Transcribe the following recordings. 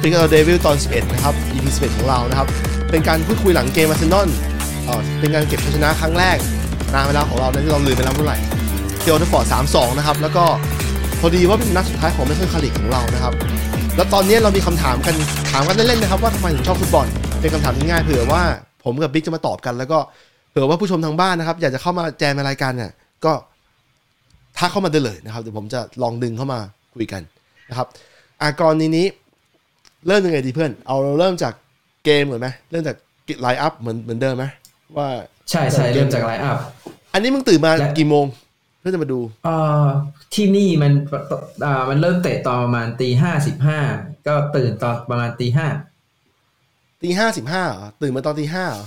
Speak of the Devil ตอน 11 นะครับ EP 11 ของเรานะครับ เป็นการพูดคุยหลังเกมอาร์เซนอลเป็นการเก็บชัยชนะครั้งแรกนานเวลาของเรานที่เราลืมไปแล้วเมื่อไหร่เทียวเทฟอร์ด3-2 นะครับ แล้วก็พอดีว่าเป็นนัดสุดท้ายของ Michael Carrick ของเรานะครับ แล้วตอนนี้เรามีคำถามกันถามกันเล่นๆนะครับว่าทำไมถึงชอบฟุตบอล เป็นคำถามง่ายๆเผื่อว่าผมกับบิ๊กจะมาตอบกัน แล้วก็เผื่อว่าผู้ชมทางบ้านนะครับ อยากจะเข้ามาแจมในรายการเนี่ยก็ทักเข้ามาได้เลยนะครับเดี๋ยวผมจะลองดึงเข้ามาคุยกันนะครับอากรณีนี้ เริ่มยังไงดีเพื่อน เอาเราเริ่มจากเกมก่อนไหมเริ่มจากไลน์อ up เหมือนเหมือนเดิมไหมว่าใช่ใช่เริ่มจากไลน์อัพอันนี้มึงตื่นมาและกี่โมงเพื่อจะมาดูเอ่อที่นี่มันอ่ามันเริ่มเตะตอนประมาณตีห้าสิบห้าก็ตื่นตอนประมาณตีห้าตีห้าสิบห้าเหรอตื่นมาตอนตีห้าเหรอ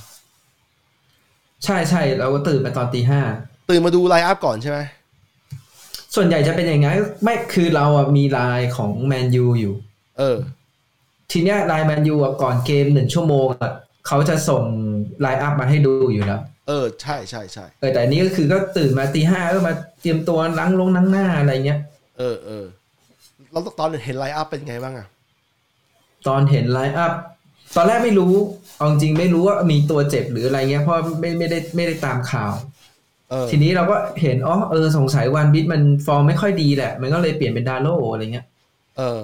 ใช่ใช่เราก็ตื่นมาตอนตีห้าตื่นมาดู lineup ก่อนใช่ไหมส่วนใหญ่จะเป็นอย่างงั้นไม่คือเราอะมีไลน์ของแมนยูอยู่ เออ ทีเนี้ยไลน์แมนยูอะก่อนเกมหนึ่งชั่วโมงอะเขาจะส่ง lineup มาให้ดูอยู่แล้ว เออ ใช่ใช่ใช่เออแต่อันนี้ก็คือก็ตื่นมาตีห้าก็มาเตรียมตัวล้างลงล้างหน้าอะไรเงี้ย เออเออแล้วตอนเห็น lineup เป็นไงบ้างอะตอนเห็น lineup ตอนแรกไม่รู้เอาจริงๆไม่รู้ว่ามีตัวเจ็บหรืออะไรเงี้ยเพราะไม่ไม่ได้ไม่ได้ตามข่าวเออทีนี้เราก็เห็นอ๋อเออสงสัยวันบิทมันฟอร์มไม่ค่อยดีแหละ มันก็เลยเปลี่ยนเป็นดาโลอะไรเงี้ย เออ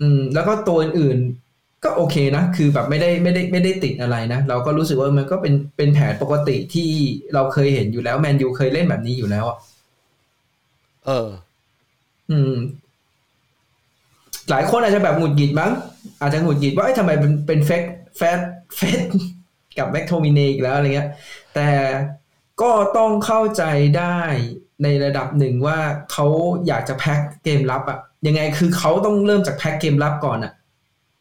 อืม แล้วก็ตัวอื่นๆ ก็โอเคนะ คือแบบไม่ได้ไม่ได้ไม่ได้ติดอะไรนะ เราก็รู้สึกว่ามันก็เป็นเป็นแผนปกติที่เราเคยเห็นอยู่แล้วแมนยูเคยเล่นแบบนี้อยู่แล้วอะเออ อืม หลายคนอาจจะแบบหงุดหงิดมั้ง อาจจะหงุดหงิดว่าเอ้ยทำไมเป็นเป็นเฟกแฟตเฟตกับแมคโทมิเนอีกแล้วอะไรเงี้ย แต่ ก็ต้องเข้าใจได้ในระดับหนึ่งว่าเขาอยากจะแพ็คเกมรับอะยังไงคือเขาต้องเริ่มจากแพ็คเกมรับก่อนอะ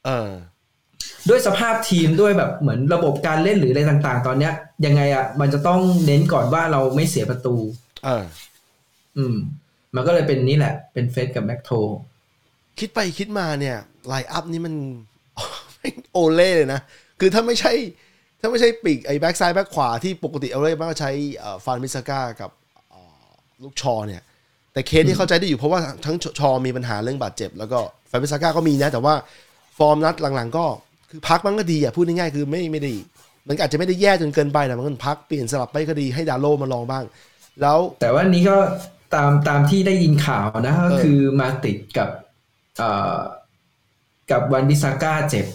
เออด้วยสภาพทีมด้วยแบบเหมือนระบบการเล่นหรืออะไรต่างๆ ตอนเนี้ย ยังไงอะมันจะต้องเน้นก่อนว่าเราไม่เสียประตูเอออืม มันก็เลยเป็นนี่แหละ เป็นเฟร็ดกับแมคโทคิดไปคิดมาเนี่ย line up นี่มันโอเล่เลยนะ คือถ้าไม่ใช่ ถ้าไม่ใช่ปีกไอ้แบ็กซ้ายแบ็กขวาที่ปกติโอเล่บ้างก็ใช้เอ่อวานบิสซาก้ากับเอ่อลุคชอว์เนี่ยแต่เคสที่เข้าใจได้อยู่เพราะว่าทั้งชอว์มีปัญหาเรื่องบาดเจ็บ แล้วก็วานบิสซาก้าก็มีนะ แต่ว่าฟอร์มนัดหลังๆ ก็คือพักมันก็ดีอะพูดง่ายๆคือไม่ไม่ได้มันอาจจะไม่ได้แย่จนเกินไปนะมันก็พักเปลี่ยนสลับไปก็ดีให้ดาโลต์มาลองบ้าง แล้ว แต่ว่านี้ก็ตามตามที่ได้ยินข่าวนะก็เออคือมาติดกับเอ่อกับวันบิซาก้าเจ็บ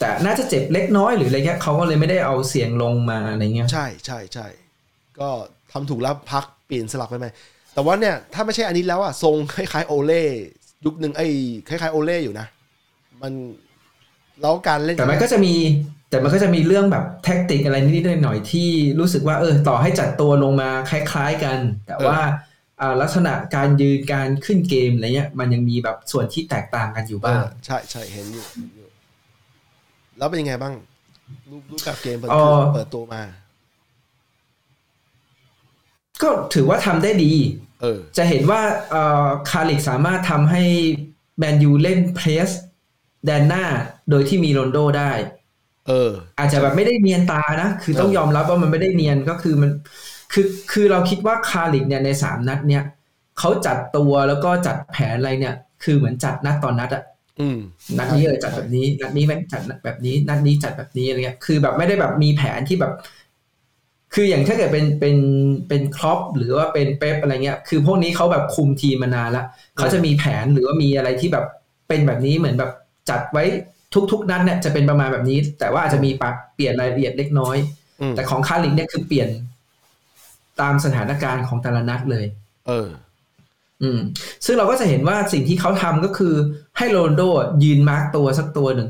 แต่น่าจะเจ็บเล็กน้อยหรืออะไรเงี้ยเขาก็เลยไม่ได้เอาเสียงลงมาอะไรเงี้ยใช่ใช่ใช่ก็ทำถูกแล้วพักเปลี่ยนสลับไปไหมแต่ว่าเนี่ยถ้าไม่ใช่อันนี้แล้วอะทรงคล้ายๆโอเล่ยุคหนึ่งไอ้คล้ายๆโอเล่อยู่นะ มันแล้วการเล่นแต่มันก็จะมีแต่มันก็จะมีเรื่องแบบแท็กติกอะไรนิดๆหน่อยๆที่รู้สึกว่าเออต่อให้จัดตัวลงมาคล้ายๆกัน แต่ว่าอ่าลักษณะการยืนการขึ้นเกมอะไรเงี้ยมันยังมีแบบส่วนที่แตกต่างกันอยู่เอบ้างอใช่ใช่เห็นอยู่เห็นอยู่ แล้วเป็นยังไงบ้าง รูปรูปกับเกมเปิดอ๋อเปิดตัวมา ก็ถือว่าทำได้ดี เออ จะเห็นว่าเอ่อคาริกสามารถทำให้แมนยูเล่นเพรสแดนหน้าโดยที่มีโรนโดได้ เออ อาจจะแบบไม่ได้เนียนตานะ คือต้องเออยอมรับว่ามันไม่ได้เนียนก็คือมันคือคือเราคิดว่าคาริกเนี่ยในสามนัดเนี่ยเขาจัดตัวแล้วก็จัดแผนอะไรเนี่ย คือเหมือนจัดนัดต่อนนัดอะอืม นัดนี้เออจัดแบบนี้ นัดนี้แม่งจัดแบบนี้ นัดนี้จัดแบบนี้อะไรเงี้ยคือแบบไม่ได้แบบมีแผนที่แบบ คืออย่างถ้าเกิดเป็นเป็นเป็นครอปหรือว่าเป็นเป๊ปอะไรเงี้ย คือพวกนี้เขาแบบคุมทีมมานานละเขาจะมีแผนหรือว่ามีอะไรที่แบบเป็นแบบนี้เหมือนแบบจัดไว้ทุก ๆ นัดเนี่ยจะเป็นประมาณแบบนี้ แต่ว่าอาจจะมีปรับเปลี่ยนรายละเอียดเล็กน้อยอืมแต่ของคาริกเนี่ยคือเปลี่ยนตามสถานการณ์ของแต่ละนัดเลย เออ อืมซึ่งเราก็จะเห็นว่าสิ่งที่เขาทำก็คือ ให้โรนลโดยืนมาร์กตัวสักตัวหนึ่ง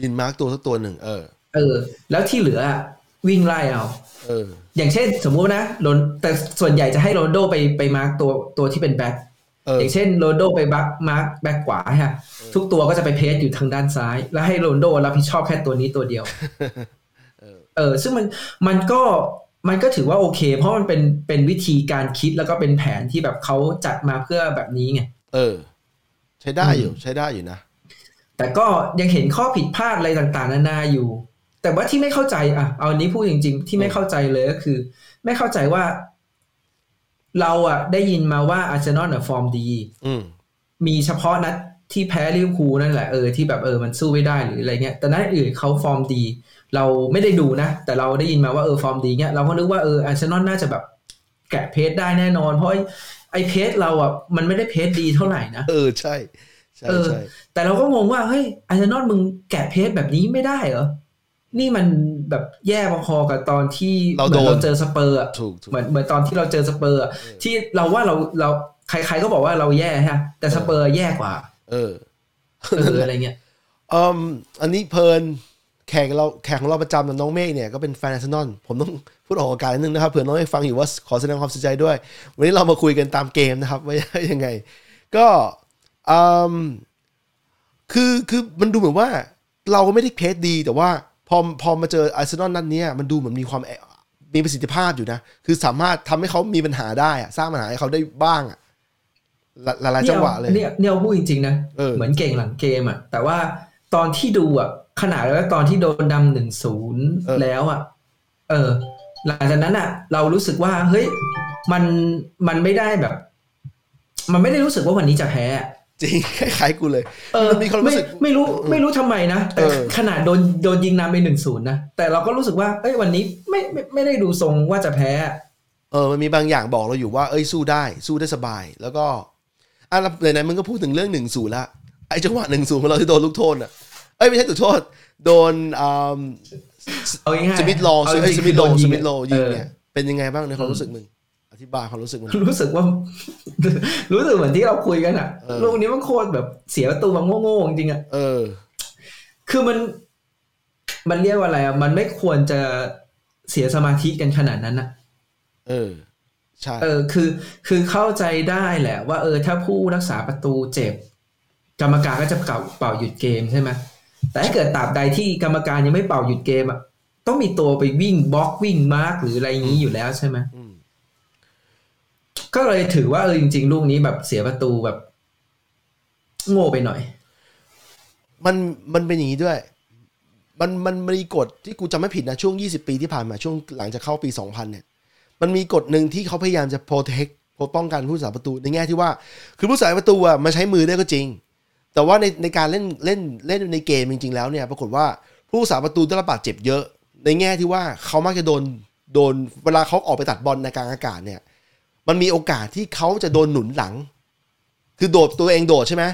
ยืนมาร์กตัวสักตัวหนึ่งเออ เออ แล้วที่เหลืออะวิ่งไล่เอาเออ อย่างเช่น สมมุตินะโรนัลแต่ส่วนใหญ่จะให้โรนัลโด้ไปไป mark ตัวตัวที่เป็นแบ็คเอออย่างเช่นโรนัลโด้ไปบัก mark แบ็คขวาฮะทุกตัวก็จะไป press อยู่ทางด้านซ้าย แล้วให้โรนัลโด้รับผิดชอบแค่ตัวนี้ตัวเดียว เออ ซึ่งมันมันก็ มันก็ถือว่าโอเค เพราะมันเป็นเป็นวิธีการคิดแล้วก็เป็นแผนที่แบบเขาจัดมาเพื่อแบบนี้ไงเออ ใช้ได้อยู่ใช้ได้อยู่นะ แต่ก็ยังเห็นข้อผิดพลาดอะไรต่างๆ นานาอยู่ แต่ว่าที่ไม่เข้าใจอะเอาอันนี้พูดจริง ๆ ที่ไม่เข้าใจเลยก็คือ ไม่เข้าใจว่า เราอะ ได้ยินมาว่าอาร์เซนอลน่ะฟอร์มดีอืมมีเฉพาะนัดที่แพ้ลิเวอร์พูลนั่นแหละเออที่แบบเออมันสู้ไม่ได้หรืออะไรเงี้ยแต่นัดอื่นเขาฟอร์มดี เราไม่ได้ดูนะ แต่เราได้ยินมาว่าเออฟอร์มดีเงี้ยเราก็นึกว่าเอออาร์เซนอลน่าจะแบบแกะ press ได้แน่นอน เพราะไอ้ press เราอะมันไม่ได้ press ดีเท่าไหร่นะเออใช่ใช่เออใช่แต่เราก็งงว่าเฮ้ยอาร์เซนอลมึงแกะ press แบบนี้ไม่ได้เหรอนี่มันแบบแย่พอๆกับตอนที่เหมือนเราเจอสเปอร์อะถูกถูกเหมือนเหมือนตอนที่เราเจอสเปอร์อะที่เราว่าเราเราใครๆก็บอกว่าเราแย่ฮะ แต่สเปอร์แย่กว่า เออเอออะไรเงี้ยอืมอันนี้เพลิน แขกเราแขกของเราประจำน้องเมฆเนี่ยก็เป็นแฟนอาร์เซนอลผมต้องพูดออกอากาศนิดนึงนะครับเผื่อน้องเมฆฟังอยู่ว่าขอแสดงความเสียใจด้วย วันนี้เรามาคุยกันตามเกมนะครับว่ายังไง ก็อืมคือคือมันดูเหมือนว่าเราก็ไม่ได้เพจดี แต่ว่าพอพอมาเจออาร์เซนอลนัดเนี้ยมันดูเหมือนมีความมีประสิทธิภาพอยู่นะ คือสามารถทำให้เขามีปัญหาได้อะสร้างปัญหาให้เขาได้บ้างอะหลายหลายๆจังหวะเลยเนี่ยเนี่ยเอาพูดจริงๆนะเออเหมือนเก่งหลังเกมอะแต่ว่าตอนที่ดูอะ ขนาดว่าตอนที่โดนดำหนึ่งศูนย์แล้วอะ เออ หลังจากนั้นอะ เรารู้สึกว่า เฮ้ย มันมันไม่ได้แบบ มันไม่ได้รู้สึกว่าวันนี้จะแพ้อะจริงคล้ายๆกูเลยเออมันมีความรู้สึกไไม่รู้ไม่รู้ทำไมนะแต่เออขนาดโดนโดนยิงนำไปหนึ่งศูนย์นะแต่เราก็รู้สึกว่าเอ้ยวันนี้ไม่ไม่ไม่ได้ดูทรงว่าจะแพ้ เออมันมีบางอย่างบอกเราอยู่ว่าเอ้ยสู้ได้ สู้ได้สบาย แล้วก็อะแล้วไหนๆมึงก็พูดถึงเรื่องหนึ่งศูนย์ละไอ้จังหวะหนึ่งศูนย์ของเราที่โดนลูกโทษอะ เอ้ยไม่ใช่ถูกโทษ โดนอ่าเอาง่ายๆสมิธโลเอาเอ้ยจสริงๆมิธโลคือโดนสยิงมิธโลยิงเออเนี่ยเป็นยังไงบ้างในความรู้สึกมึงอธิบายความรู้สึกมึงรู้สึกว่า รู้สึกเหมือนที่เราคุยกันอะเออลูกนี้มันโคตรแบบเสียประตูมาโง่ๆจริงๆอะเออ คือมัน มันเรียกว่าอะไรอะมันไม่ควรจะเสียสมาธิกันขนาดนั้นอะเออใช่เออ คือ คือเข้าใจได้แหละ ว่าเออถ้าผู้รักษาประตูเจ็บ กรรมการก็จะเป่าเป่าหยุดเกมใช่ไหม แต่ถ้าเกิดตราบใดที่กรรมการยังไม่เป่าหยุดเกมอะต้องมีตัวไปวิ่งบล็อกวิ่งมาร์กหรืออะไรอย่างนี้อยู่แล้วใช่ไหมอืมก็เลยถือว่าเออจริง ๆ ลูกนี้แบบเสียประตูแบบ โง่ไปหน่อย มันมันเป็นอย่างนี้ด้วย มันมันมีกฎที่กูจำไม่ผิดนะ ช่วง 20 ปีที่ผ่านมาช่วงหลังจากเข้าปี 2000 เนี่ย มันมีกฎหนึ่งที่เขาพยายามจะ protect ป้องกันผู้สาประตูในแง่ที่ว่า คือผู้สาประตูอะมาใช้มือได้ก็จริง แต่ว่าในในการเล่นเล่นเล่นในเกมจริงๆแล้วเนี่ย ปรากฏว่าผู้สาประตูได้รับบาดเจ็บเยอะ ในแง่ที่ว่าเขามักจะโดนโดนเวลาเขาออกไปตัดบอลในกลางอากาศเนี่ย มันมีโอกาสที่เขาจะโดนหนุนหลัง คือโดดตัวเองโดดใช่ไหม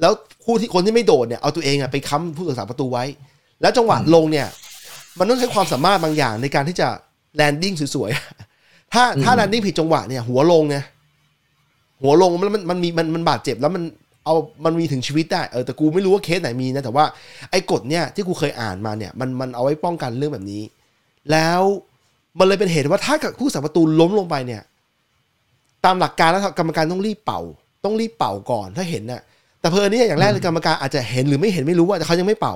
แล้วผู้ที่คนที่ไม่โดดเนี่ยเอาตัวเองอะไปค้ำผู้รักษาประตูไว้ แล้วจังหวะลงเนี่ย มันต้องใช้ความสามารถบางอย่างในการที่จะlanding สวยๆถ้าถ้า landing ผิดจังหวะเนี่ย หัวลงเนี่ยหัวลงมันมันมันมีมันมันบาดเจ็บแล้วมัน เอามันมีถึงชีวิตได้เออแต่กูไม่รู้ว่าเคสไหนมีนะแต่ว่าไอ้กฎเนี่ยที่กูเคยอ่านมาเนี่ยมันมันเอาไว้ป้องกันเรื่องแบบนี้ แล้วมันเลยเป็นเหตุว่าถ้าผู้รักษาประตูล้มลงไปเนี่ย ตามหลักการแล้วกรรมการต้องรีบเป่า ต้องรีบเป่าก่อนถ้าเห็นน่ะแต่เพอเนี่ยอย่างแรกเลยกรรมการอาจจะเห็นหรือไม่เห็นไม่รู้ว่าแต่เขายังไม่เป่า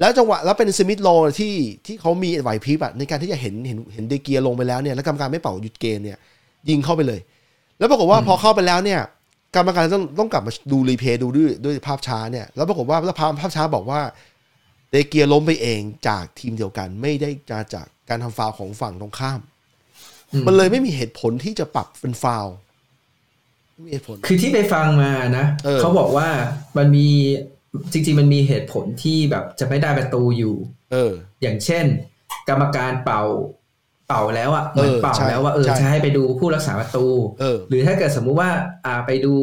แล้วจังหวะแล้วเป็นสมิธโลที่ที่เขามีไหวพริบอะในการที่จะเห็นเห็นเห็นเดเกียลงไปแล้วเนี่ยแล้วกรรมการไม่เป่าหยุดเกมเนี่ย ยิงเข้าไปเลย แล้วปรากฏว่าพอเข้าไปแล้วเนี่ย กรรมการต้องต้องกลับมาดูรีเพย์ดูด้วยด้วยภาพช้าเนี่ยแล้วปรากฏว่าแล้วภาพภาพช้าบอกว่าเดเกียล้มไปเองจากทีมเดียวกัน ไม่ได้มาจากการทำฟาวล์ของฝั่งตรงข้ามอืมมันเลยไม่มีเหตุผลที่จะปรับเป็นฟาวล์ไม่มีเหตุผล คือที่ไปฟังมานะเออเขาบอกว่ามันมีจริง ๆ มันมีเหตุผลที่แบบจะไม่ได้ประตูอยู่ เออ อย่างเช่น กรรมการเป่า เป่าแล้วอะเหมือนเออเป่าใช่แล้วว่าเออใช่จะให้ไปดูผู้รักษาประตูเออหรือถ้าเกิดสมมุติว่าอ่าไปดู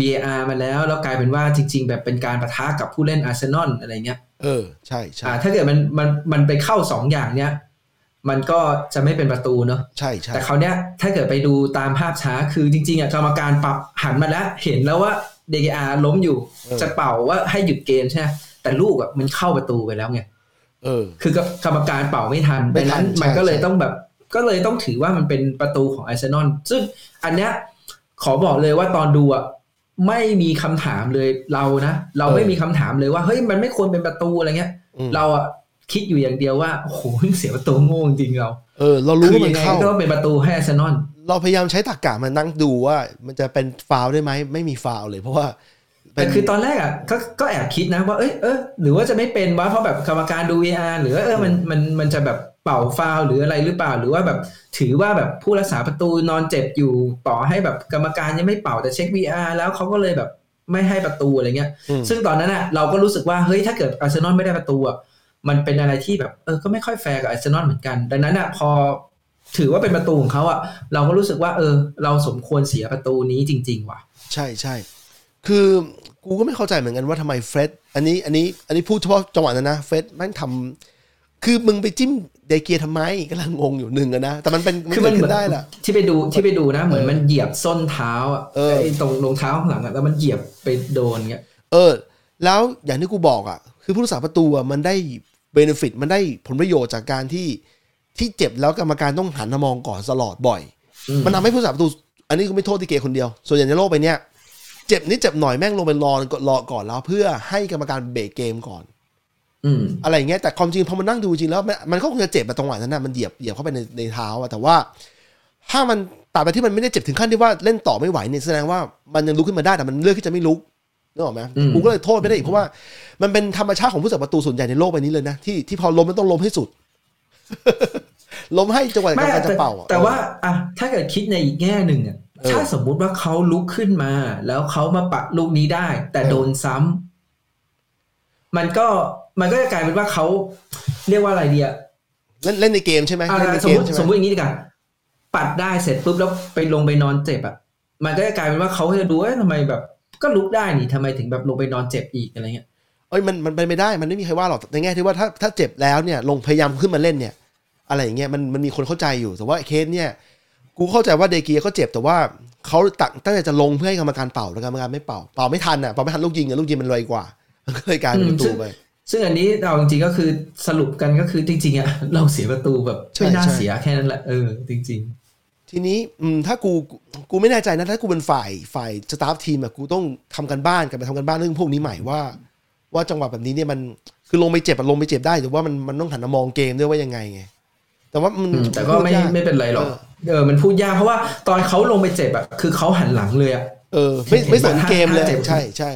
BAR มาแล้ว แล้วกลายเป็นว่าจริง ๆ แบบเป็นการประทะกับผู้เล่นอาร์เซนอลอะไรเงี้ยเออใช่ใช่อ่าถ้าเกิดมันมันมันไปเข้าสองอย่างเนี้ยมันก็จะไม่เป็นประตูเนอะใช่ใช่แต่เขาวเนี้ยถ้าเกิดไปดูตามภาพช้าคือจริงๆอะกรรมการปรับหันมาแล้ว เห็นแล้วว่า DKR ล้มอยู่จะเป่าว่าให้หยุดเกมใช่ไหมแต่ลูกอะมันเข้าประตูไปแล้วไงเออคือกรรมการเป่าไม่ทันไม่ดังทันั้นนมันใช่ก็เลยใช่ต้องแบบ ก็เลยต้องถือว่ามันเป็นประตูของอาร์เซนอลซึ่งอันเนี้ยขอบอกเลยว่าตอนดูอะไม่มีคำถามเลยเรานะ เราไม่มีคำถามเลยว่าเฮ้ยมันไม่ควรเป็นประตูอะไรเงี้ยอืมเราอะคิดอยู่อย่างเดียวว่าโอ้โหเสียประตูโง่จริงๆเราเออเรารู้คือว่ามัยันงไงเข้าก็ต้องเป็นประตูให้อาร์เซนอลเราพยายามใช้ตรรกะมานั่งดูว่า มันจะเป็นฟาวล์ได้ไหมไม่มีฟาวล์เลยเพราะว่าเป็แต่นคือตอนแรกอะก็ก็แอบคิดนะว่าเอ้ยเออหรือว่าจะไม่เป็นวะเพราะแบบกรรมการดู VR หรือว่าเออมันมันมันจะแบบ เป่าฟาวล์หรืออะไรหรือเปล่า หรือว่าแบบถือว่าแบบผู้รักษาประตูนอนเจ็บอยู่ต่อให้แบบกรรมการยังไม่เป่าแต่เช็ค VR แล้วเขาก็เลยแบบไม่ให้ประตูอะไรเงี้ยอืมซึ่งตอนนั้นอะเราก็รู้สึกว่าเฮ้ยถ้าเกิดอาร์เซนอลไม่ได้ประตูอะมันเป็นอะไรที่แบบเออก็ไม่ค่อยแฟร์กับอาร์เซนอลเหมือนกัน ดังนั้นอะพอถือว่าเป็นประตูของเขาอะเราก็รู้สึกว่า เออ เราสมควรเสียประตูนี้จริง ๆ ว่ะ ใช่ใช่คือกูก็ไม่เข้าใจเหมือนกันว่าทำไมเฟร็ดอันนี้อันนี้อันนี้พูดเฉพาะจังหวะนั้นนะเฟร็ดแม่งทำ คือมึงไปจิ้มเดเคอาทำไมกำลังงงอยู่หนึ่งอะนะ แต่มันเป็นมันคือเกิมัดนเหขึ้มือนนได้แหละที่ไปดูที่ไปดูนะ เหมือนมันเหยียบส้นเท้าอะเออไอ้ตรงรองเท้าข้างหลังอะแล้วมันเหยียบไปโดนเงี้ยเออ แล้วอย่างที่กูบอกอะ คือผู้รักษาประตูอะมันได้เบนฟิตมันได้ผลประโยชน์จากการที่ที่เจ็บแล้วกรรมการต้องหันมามองก่อนตลอดบ่อยอืมมันทำให้ผู้รักษาประตู อันนี้ก็ไม่โทษที่เกคนเดียว ส่วนใหญ่ในโลกไปเนี้ยเจ็บนิดเจ็บหน่อยแม่งลงไปรอรอก่อนแล้วเพื่อให้กรรมการเบรกเกมก่อน อืมอะไรอย่างเงี้ยแต่ความจริงพอมันนั่งดูจริงแล้วมันมันก็คงจะเจ็บมาตรงหวะนั้นนะมันเหยียบเหยียบเข้าไปในในเท้าอะแต่ว่า ถ้ามันตราบใดที่มันไม่ได้เจ็บถึงขั้นที่ว่าเล่นต่อไม่ไหวเนี่ยแสดงว่ามันยังลุกขึ้นมาได้แต่มันเลือกที่จะไม่ลุกนึกออกไหมอืมกูก็เลยโทษไม่ได้อีกเพราะว่า มันเป็นธรรมชาติของผู้สัประตูส่วนใหญ่ในโลกใบนี้เลยนะที่ที่พอล้มมันต้องล้มให้สุดล้มให้จังหวะกรรมการจะแต่เป่าอะแต่ว่าอะถ้าเกิดคิดในอีกแง่หนึ่งอะเออถ้าสมมุติว่าเขาลุกขึ้นมา แล้วเขามาปะลูกนี้ได้ แต่เออโดนซ้ำมันก็ มันก็จะกลายเป็นว่าเขาเรียกว่าอะไรดีอะเล่นเล่นในเกมใช่ไหมอะเล่นในสมเกมมติใช่ไหสมมมติอย่างนี้ดีกว่าปัดได้เสร็จปุ๊บแล้วไปลงไปนอนเจ็บอะมันก็จะกลายเป็นว่าเขาจะดูเอ้ยทำไมแบบ ก็ลุกได้นี่ทำไมถึงแบบลงไปนอนเจ็บอีกอะไรเงี้ยเอ้ยมันมันเป็นไม่ได้มันไม่มีใครว่าหรอกในแง่ที่ว่าถ้าถ้าเจ็บแล้วเนี่ยลงพยายามขึ้นมาเล่นเนี่ย อะไรอย่างเงี้ยมันมันมีคนเข้าใจอยู่แต่ว่าเคสเนี่ยกูเข้าใจว่าเดกีก็เจ็บแต่ว่าเขาตั้งตั้งใจจะลงเพื่อให้กรรมการเป่าแล้วกรรมการไม่เป่าเป่าไม่ทันอะเป่าไม่ทันลูกยิงอะลูกยิงมันไวกว่ามันก็เลยกลายเป็นประตูไป ซึ่งอันนี้เราจริงๆก็คือสรุปกันก็คือจริงๆอะเราเสียประตูแบบใช่ไม่น่าใช่เสียแค่นั้นแหละเออจริงทีนี้อืมถ้ากูกูไม่แน่ใจนะถ้ากูเป็นฝ่ายฝ่ายสตาฟทีมอะกูต้องทำกันบ้านกันไปทำกันบ้านเรื่องพวกนี้ใหม่ว่า ว่าจังหวะแบบนี้เนี่ยมันคือลงไปเจ็บอะลงไปเจ็บได้แต่ว่ามันมันต้องหันมามองเกมด้วยว่ายังไงไงแต่ว่ามันๆอืมแต่ก็ไม่พูดยาไม่เป็นไรหรอกเออเออมันพูดยากเพราะว่าตอนเขาลงไปเจ็บอะคือเขาหันหลังเลยอะเออ ไม่ไม่สนเกมเลยถ้าเจ็บใช่ใช่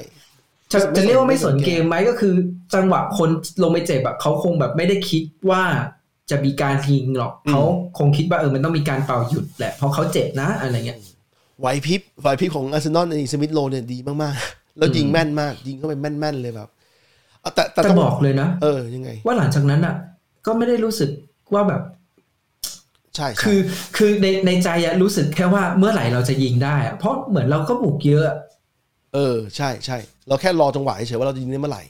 จะไม่สนจะเรียกว่าไม่สนไม่สนเกเกมมไหมก็คือ จังหวะคนลงไปเจ็บแบบเขาคงแบบไม่ได้คิดว่าจะมีการยิงหรอกเขาคงคิดว่าเออมันต้องมีการเป่าหยุดแหละเพราะเขาเจ็บนะอะไรเงี้ยไหวพริบไหวพริบของอาร์เซนอลในสมิธโลเนี่ยดีมากๆ แล้วยิงแม่นมาก ยิงเข้าไปแม่นๆเลยแบบเอาแต่แต่แต่ต้องบอกเลยนะเออยังไง ว่าหลังจากนั้นอะ ก็ไม่ได้รู้สึกว่าแบบ ใช่ใช่คือคือในในใจอะรู้สึกแค่ว่าเมื่อไหร่เราจะยิงได้อะเพราะเหมือนเราก็บุกเยอะอะ เออใช่ใช่เราแค่รอจังหวะเฉยๆว่าเราจะยิงได้เมื่อไหร่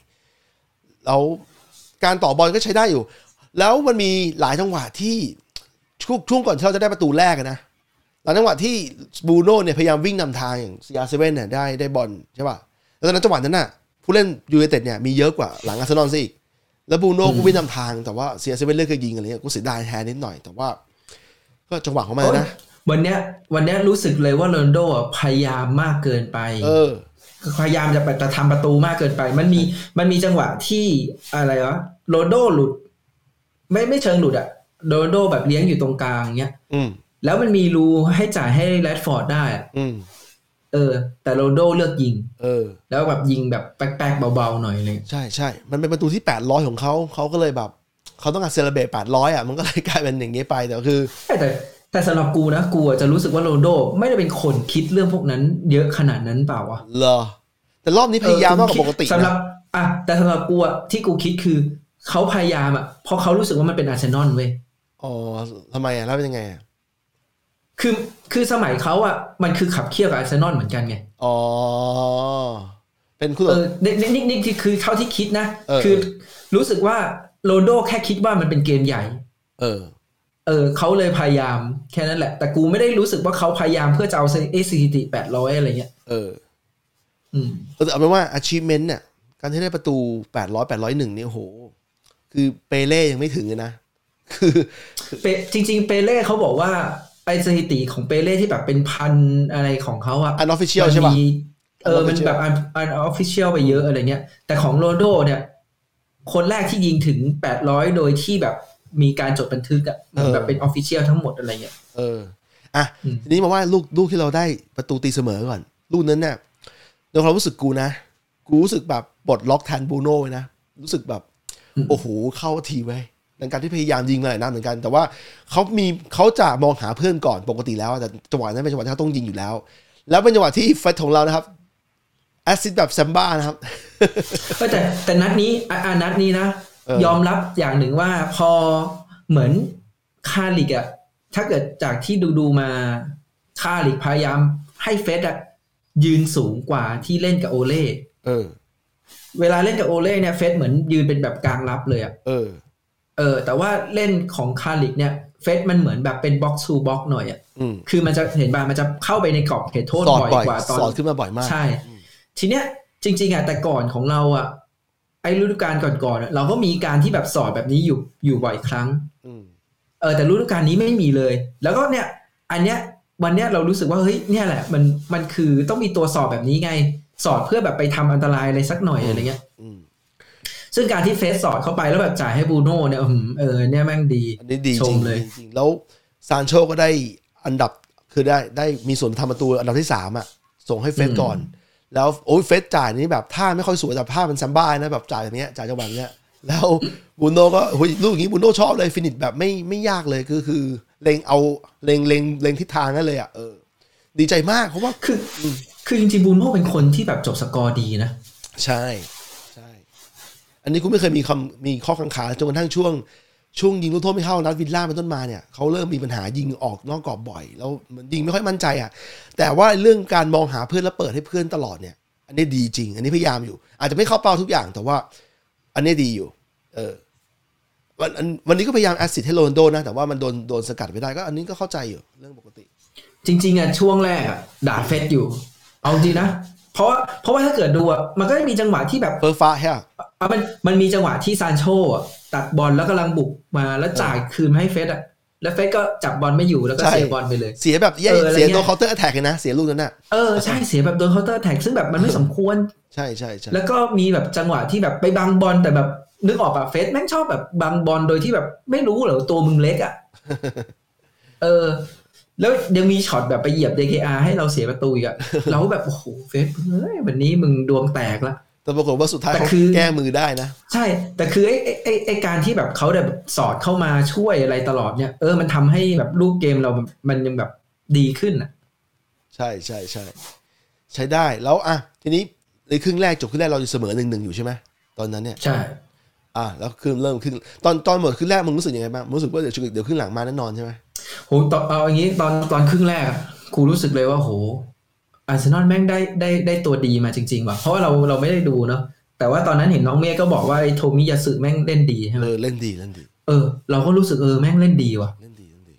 แล้วการต่อบอลก็ใช้ได้อยู่ แล้วมันมีหลายจังหวะที่ช่วงช่วงก่อนที่เราจะได้ประตูแรกอะนะหลายจังหวะที่บูโน่เนี่ยพยายามวิ่งนำทางอย่างซีอาร์เซเว่นเนี่ยได้ได้บอลใช่ป่ะแล้วตอนนั้นจังหวะนั้นน่ะผู้เล่นยูไนเต็ดเนี่ยมีเยอะกว่าหลังอาร์เซนอลซะอีกแล้วบรูโน่ก็วิ่งนำทางแต่ว่า CR Seven เลือกจะยิงอะไรเงี้ยกูเสียดายแทนนิดหน่อย แต่ว่า ก็จังหวะของมันนะ วันเนี้ย วันเนี้ยรู้สึกเลยว่าโรนัลโด้อะพยายามมากเกินไป เออ พยายามจะจะทำประตูมากเกินไป มันมีมันมีจังหวะที่อะไรวะโรนัลโด้หลุด ไม่ไม่เชิงหลุดอะโรนลโด้แบบเลี้ยงอยู่ตรงกลางเงี้ย อืมแล้วมันมีรูให้จ่ายให้แรดฟอร์ดได้อะอืมเออ แต่โรนัลโด้เลือกยิง เออ แล้วแบบยิงแบบแป๊กๆเบาๆหน่อยเลยใช่ใช่มันเป็นประตูที่แปดร้อยของเขาเขาก็เลยแบบเขาต้องการเซเลบรตแปดร้อยอะมันก็เลยกลายเป็นอย่างนี้ไปแต่คือแต่ แต่สำหรับกูนะกูอะจะรู้สึกว่าโรนลโด ไม่ได้เป็นคนคิดเรื่องพวกนั้น เยอะขนาดนั้นเปล่าวะเลอแต่รอบนี้พยายามมากกว่าปกติสำหรับนะอะแต่สำหรับกูอะที่กูคิดคือเขาพยายามอะเพราะเขารู้สึกว่ามันเป็นอาร์เซนอลเว้ยอ๋อทำไมอะแล้วเป็นยังไงอะคือคือสมัยเขาอะมันคือขับเคี่ยวกับอาร์เซนอลเหมือนกันไงอ๋อเป็นคู่เอต่ออนี่นี่นี่นี่คือเท่าที่คิดนะเออคือรู้สึกว่าโรนลโดแค่คิดว่ามันเป็นเกมใหญ่ เออ เออเขาเลยพยายามแค่นั้นแหละ แต่กูไม่ได้รู้สึกว่าเขาพยายามเพื่อจะเอาเอสถิติแปดร้อยอะไรเงี้ยเออ อืมแต่เอาเป็นว่า achievement เนี่ยการที่ได้ประตูแปดร้อยแปดร้อยหนึ่งเนี่ยโห คือเปเล่ยังไม่ถึงเลยนะคือเปจริง ๆ เปเล่เขาบอกว่าไอสถิติของเปเล่ที่แบบเป็นพันอะไรของเขาอะ unofficial มันใช่ป่ะมีเออมัน unofficial แบบ un unofficial ไปเยอะอะไรเงี้ย แต่ของโรนัลโด้เนี่ย คนแรกที่ยิงถึงแปดร้อยโดยที่แบบ มีการจดบันทึกอะเหมือนแบบเป็น official ทั้งหมดอะไรเงี้ยเอออะอืมทีนี้มาว่าลูกลูกที่เราได้ประตูตีเสมอก่อน ลูกนั้นเนี่ยในความรู้สึกกูนะ กูรู้สึกแบบปลดล็อกแทนบรูโน่เลยนะ รู้สึกแบบ โอ้โห เข้าทีไว้ยในการที่พยายามยิงมาหลายนัดเหมือนกัน แต่ว่าเขามีเขาจะมองหาเพื่อนก่อนปกติแล้วแต่จังหวะนั้นเป็นจังหวะที่เขาต้องยิงอยู่แล้ว แล้วเป็นจังหวะที่เฟสของเรานะครับแอซิดแบบแซมบ้านะครับก็แต่แต่นัดนี้อะอะนัดนี้นะเออ ยอมรับอย่างหนึ่งว่าพอเหมือนคาลิกอะถ้าเกิดจากที่ดูดูๆมาคาลิกพยายามให้เฟร็ดอะยืนสูงกว่าที่เล่นกับโอเล่เออ เวลาเล่นกับโอเล่เนี่ยเฟร็ดเหมือนยืนเป็นแบบกลางรับเลยอะเออ เออ แต่ว่าเล่นของคาร์ริกเนี่ยเฟร็ดมันเหมือนแบบเป็น box to box หน่อยอะอืมคือมันจะเห็นบ่ามันจะเข้าไปในกรอบเขตโทษสอดบ่อยบ่อยกว่าตอนสอดขึ้นมาบ่อยมาก ใช่ ทีเนี้ยจริง ๆอะแต่ก่อนของเราอะ ไอ้ฤดูกาลก่อนๆอะเราก็มีการที่แบบสอดแบบนี้อยู่อยู่บ่อยครั้งอืมเออแต่ฤดูกาลนี้ไม่มีเลย แล้วก็เนี่ย อันเนี้ยวันเนี้ยเรารู้สึกว่าเฮ้ยเนี่ยแหละ มันมันคือต้องมีตัวสอบแบบนี้ไง สอดเพื่อแบบไปทำอันตรายอะไรสักหน่อยอะไรเงี้ยอืมซึ่งการที่เฟสสอดเข้าไปแล้วแบบจ่ายให้บรูโน่เนี่ยอืมเออเนี่ยแม่งดีอันนี้ดีชจริมงเลยจริงๆแล้วซานโชก็ได้อันดับคือได้ได้มีส่วนทำประตูอันดับที่สามอะส่งให้เฟสอืมก่อน แล้วโอ้ยเฟสจ่ายนี่แบบท่าไม่ค่อยสวยแต่ท่ามันแซมบ้านะแบบจ่ายแบบเนี้ยจ่ายจังหวะเนี้ยแล้วบรูโน่ก็โอ้ยลูกอย่างนี้บรูโน่ชอบเลย finish แบบไม่ไม่ยากเลยคือคือเล็งเอาเล็งเล็งเล็งทิศทางนั่นเลยอะเออดีใจมากเพราะว่าคืออคือจริงๆบรูโน่เป็นคนที่แบบจบสกอร์ดีนะ ใช่ใช่ อันนี้กูไม่เคยมีคำมีข้อกังขาจนกระทั่งช่วง ช่วงยิงลูกโทษไม่เข้านัดวิลล่าเป็นต้นมาเนี่ยเขาเริ่มมีปัญหายิงออกนอกกรอบบ่อย แล้วเหมือนยิงไม่ค่อยมั่นใจอะแต่ว่าเรื่องการมองหาเพื่อนแล้วเปิดให้เพื่อนตลอดเนี่ย อันนี้ดีจริง อันนี้พยายามอยู่ อาจจะไม่เข้าเป้าทุกอย่างแต่ว่า อันนี้ดีอยู่ เออวันวันนี้ก็พยายามแอสซิสให้โรนัลโด้นะแต่ว่ามันโดนโดนสกัดไม่ได้ก็อันนี้ก็เข้าใจอยู่เรื่องปกติ จริง ๆอะช่วงแรกอะด่าเฟร็ดอยู่ เอาจริงนะ เพราะว่าเพราะว่าถ้าเกิดดูอะมันก็จะมีจังหวะที่แบบ first half อะมันมันมีจังหวะที่ซานโชอะตัดบอลแล้วกำลังบุกมาแล้วจ่ายคืนมาให้เฟร็ดอะแล้วเฟร็ดก็จับบอลไม่อยู่แล้วก็ใช่เสียบอลไปเลย เสียแบบแย่เอออะไรเสียเงี้ยตัวcounter attack เลยนะ เสียลูกนั้นน่ะเออใช่เสียแบบโดน counter attack ซึ่งแบบมันไม่สมควร ใช่ใช่ใช่แล้วก็มีแบบจังหวะที่แบบไปบังบอลแต่แบบนึกออกอะเฟร็ดแม่งชอบแบบบังบอลโดยที่แบบไม่รู้เหรอตัวมึงเล็กอะเออ แล้วยังมีช็อตแบบไปเหยียบ เดเคอา ให้เราเสียประตูอีกอะเราก็แบบโอ้โหเฟร็ดเฮ้ยวันนี้มึงดวงแตกละแต่ปรากฏว่าสุดท้ายแต่เขาคือแก้มือได้นะ ใช่ แต่คือไอ้ไอ้ไอ้ไอ้การที่แบบเขาแบบสอดเข้ามาช่วยอะไรตลอดเนี่ยเออมันทำให้แบบลูกเกมเรามันยังแบบดีขึ้นอะ ใช่ใช่ใช่ใช้ได้แล้วอะทีนี้ในครึ่งแรกจบครึ่งแรกเราจะเสมอหนึ่งหนึ่งอยู่ใช่ไหมตอนนั้นเนี่ยใช่อะแล้วคือเริ่มครึ่งตอนตอนหมดครึ่งแรกมึงรู้สึกยังไงบ้างมึงรู้สึกว่าเดี๋ยวเดี๋ยวครึ่งหลังมาแน่นอนใช่ไหม โหตอนเอาอย่างนี้ตอนตอนครึ่งแรกอะกูรู้สึกเลยว่าโหอาร์เซนอลแม่งได้ได้ได้ตัวดีมาจริง ๆ ว่ะ เพราะว่าเราเราไม่ได้ดูเนาะแต่ว่าตอนนั้นเห็นน้องเมฆก็บอกว่าไอ้โทมิยาสึแม่งเล่นดีใช่ไหมเออเล่นดีเล่นดี เออ เราก็รู้สึกเออแม่งเล่นดีว่ะเล่นดีเล่นดี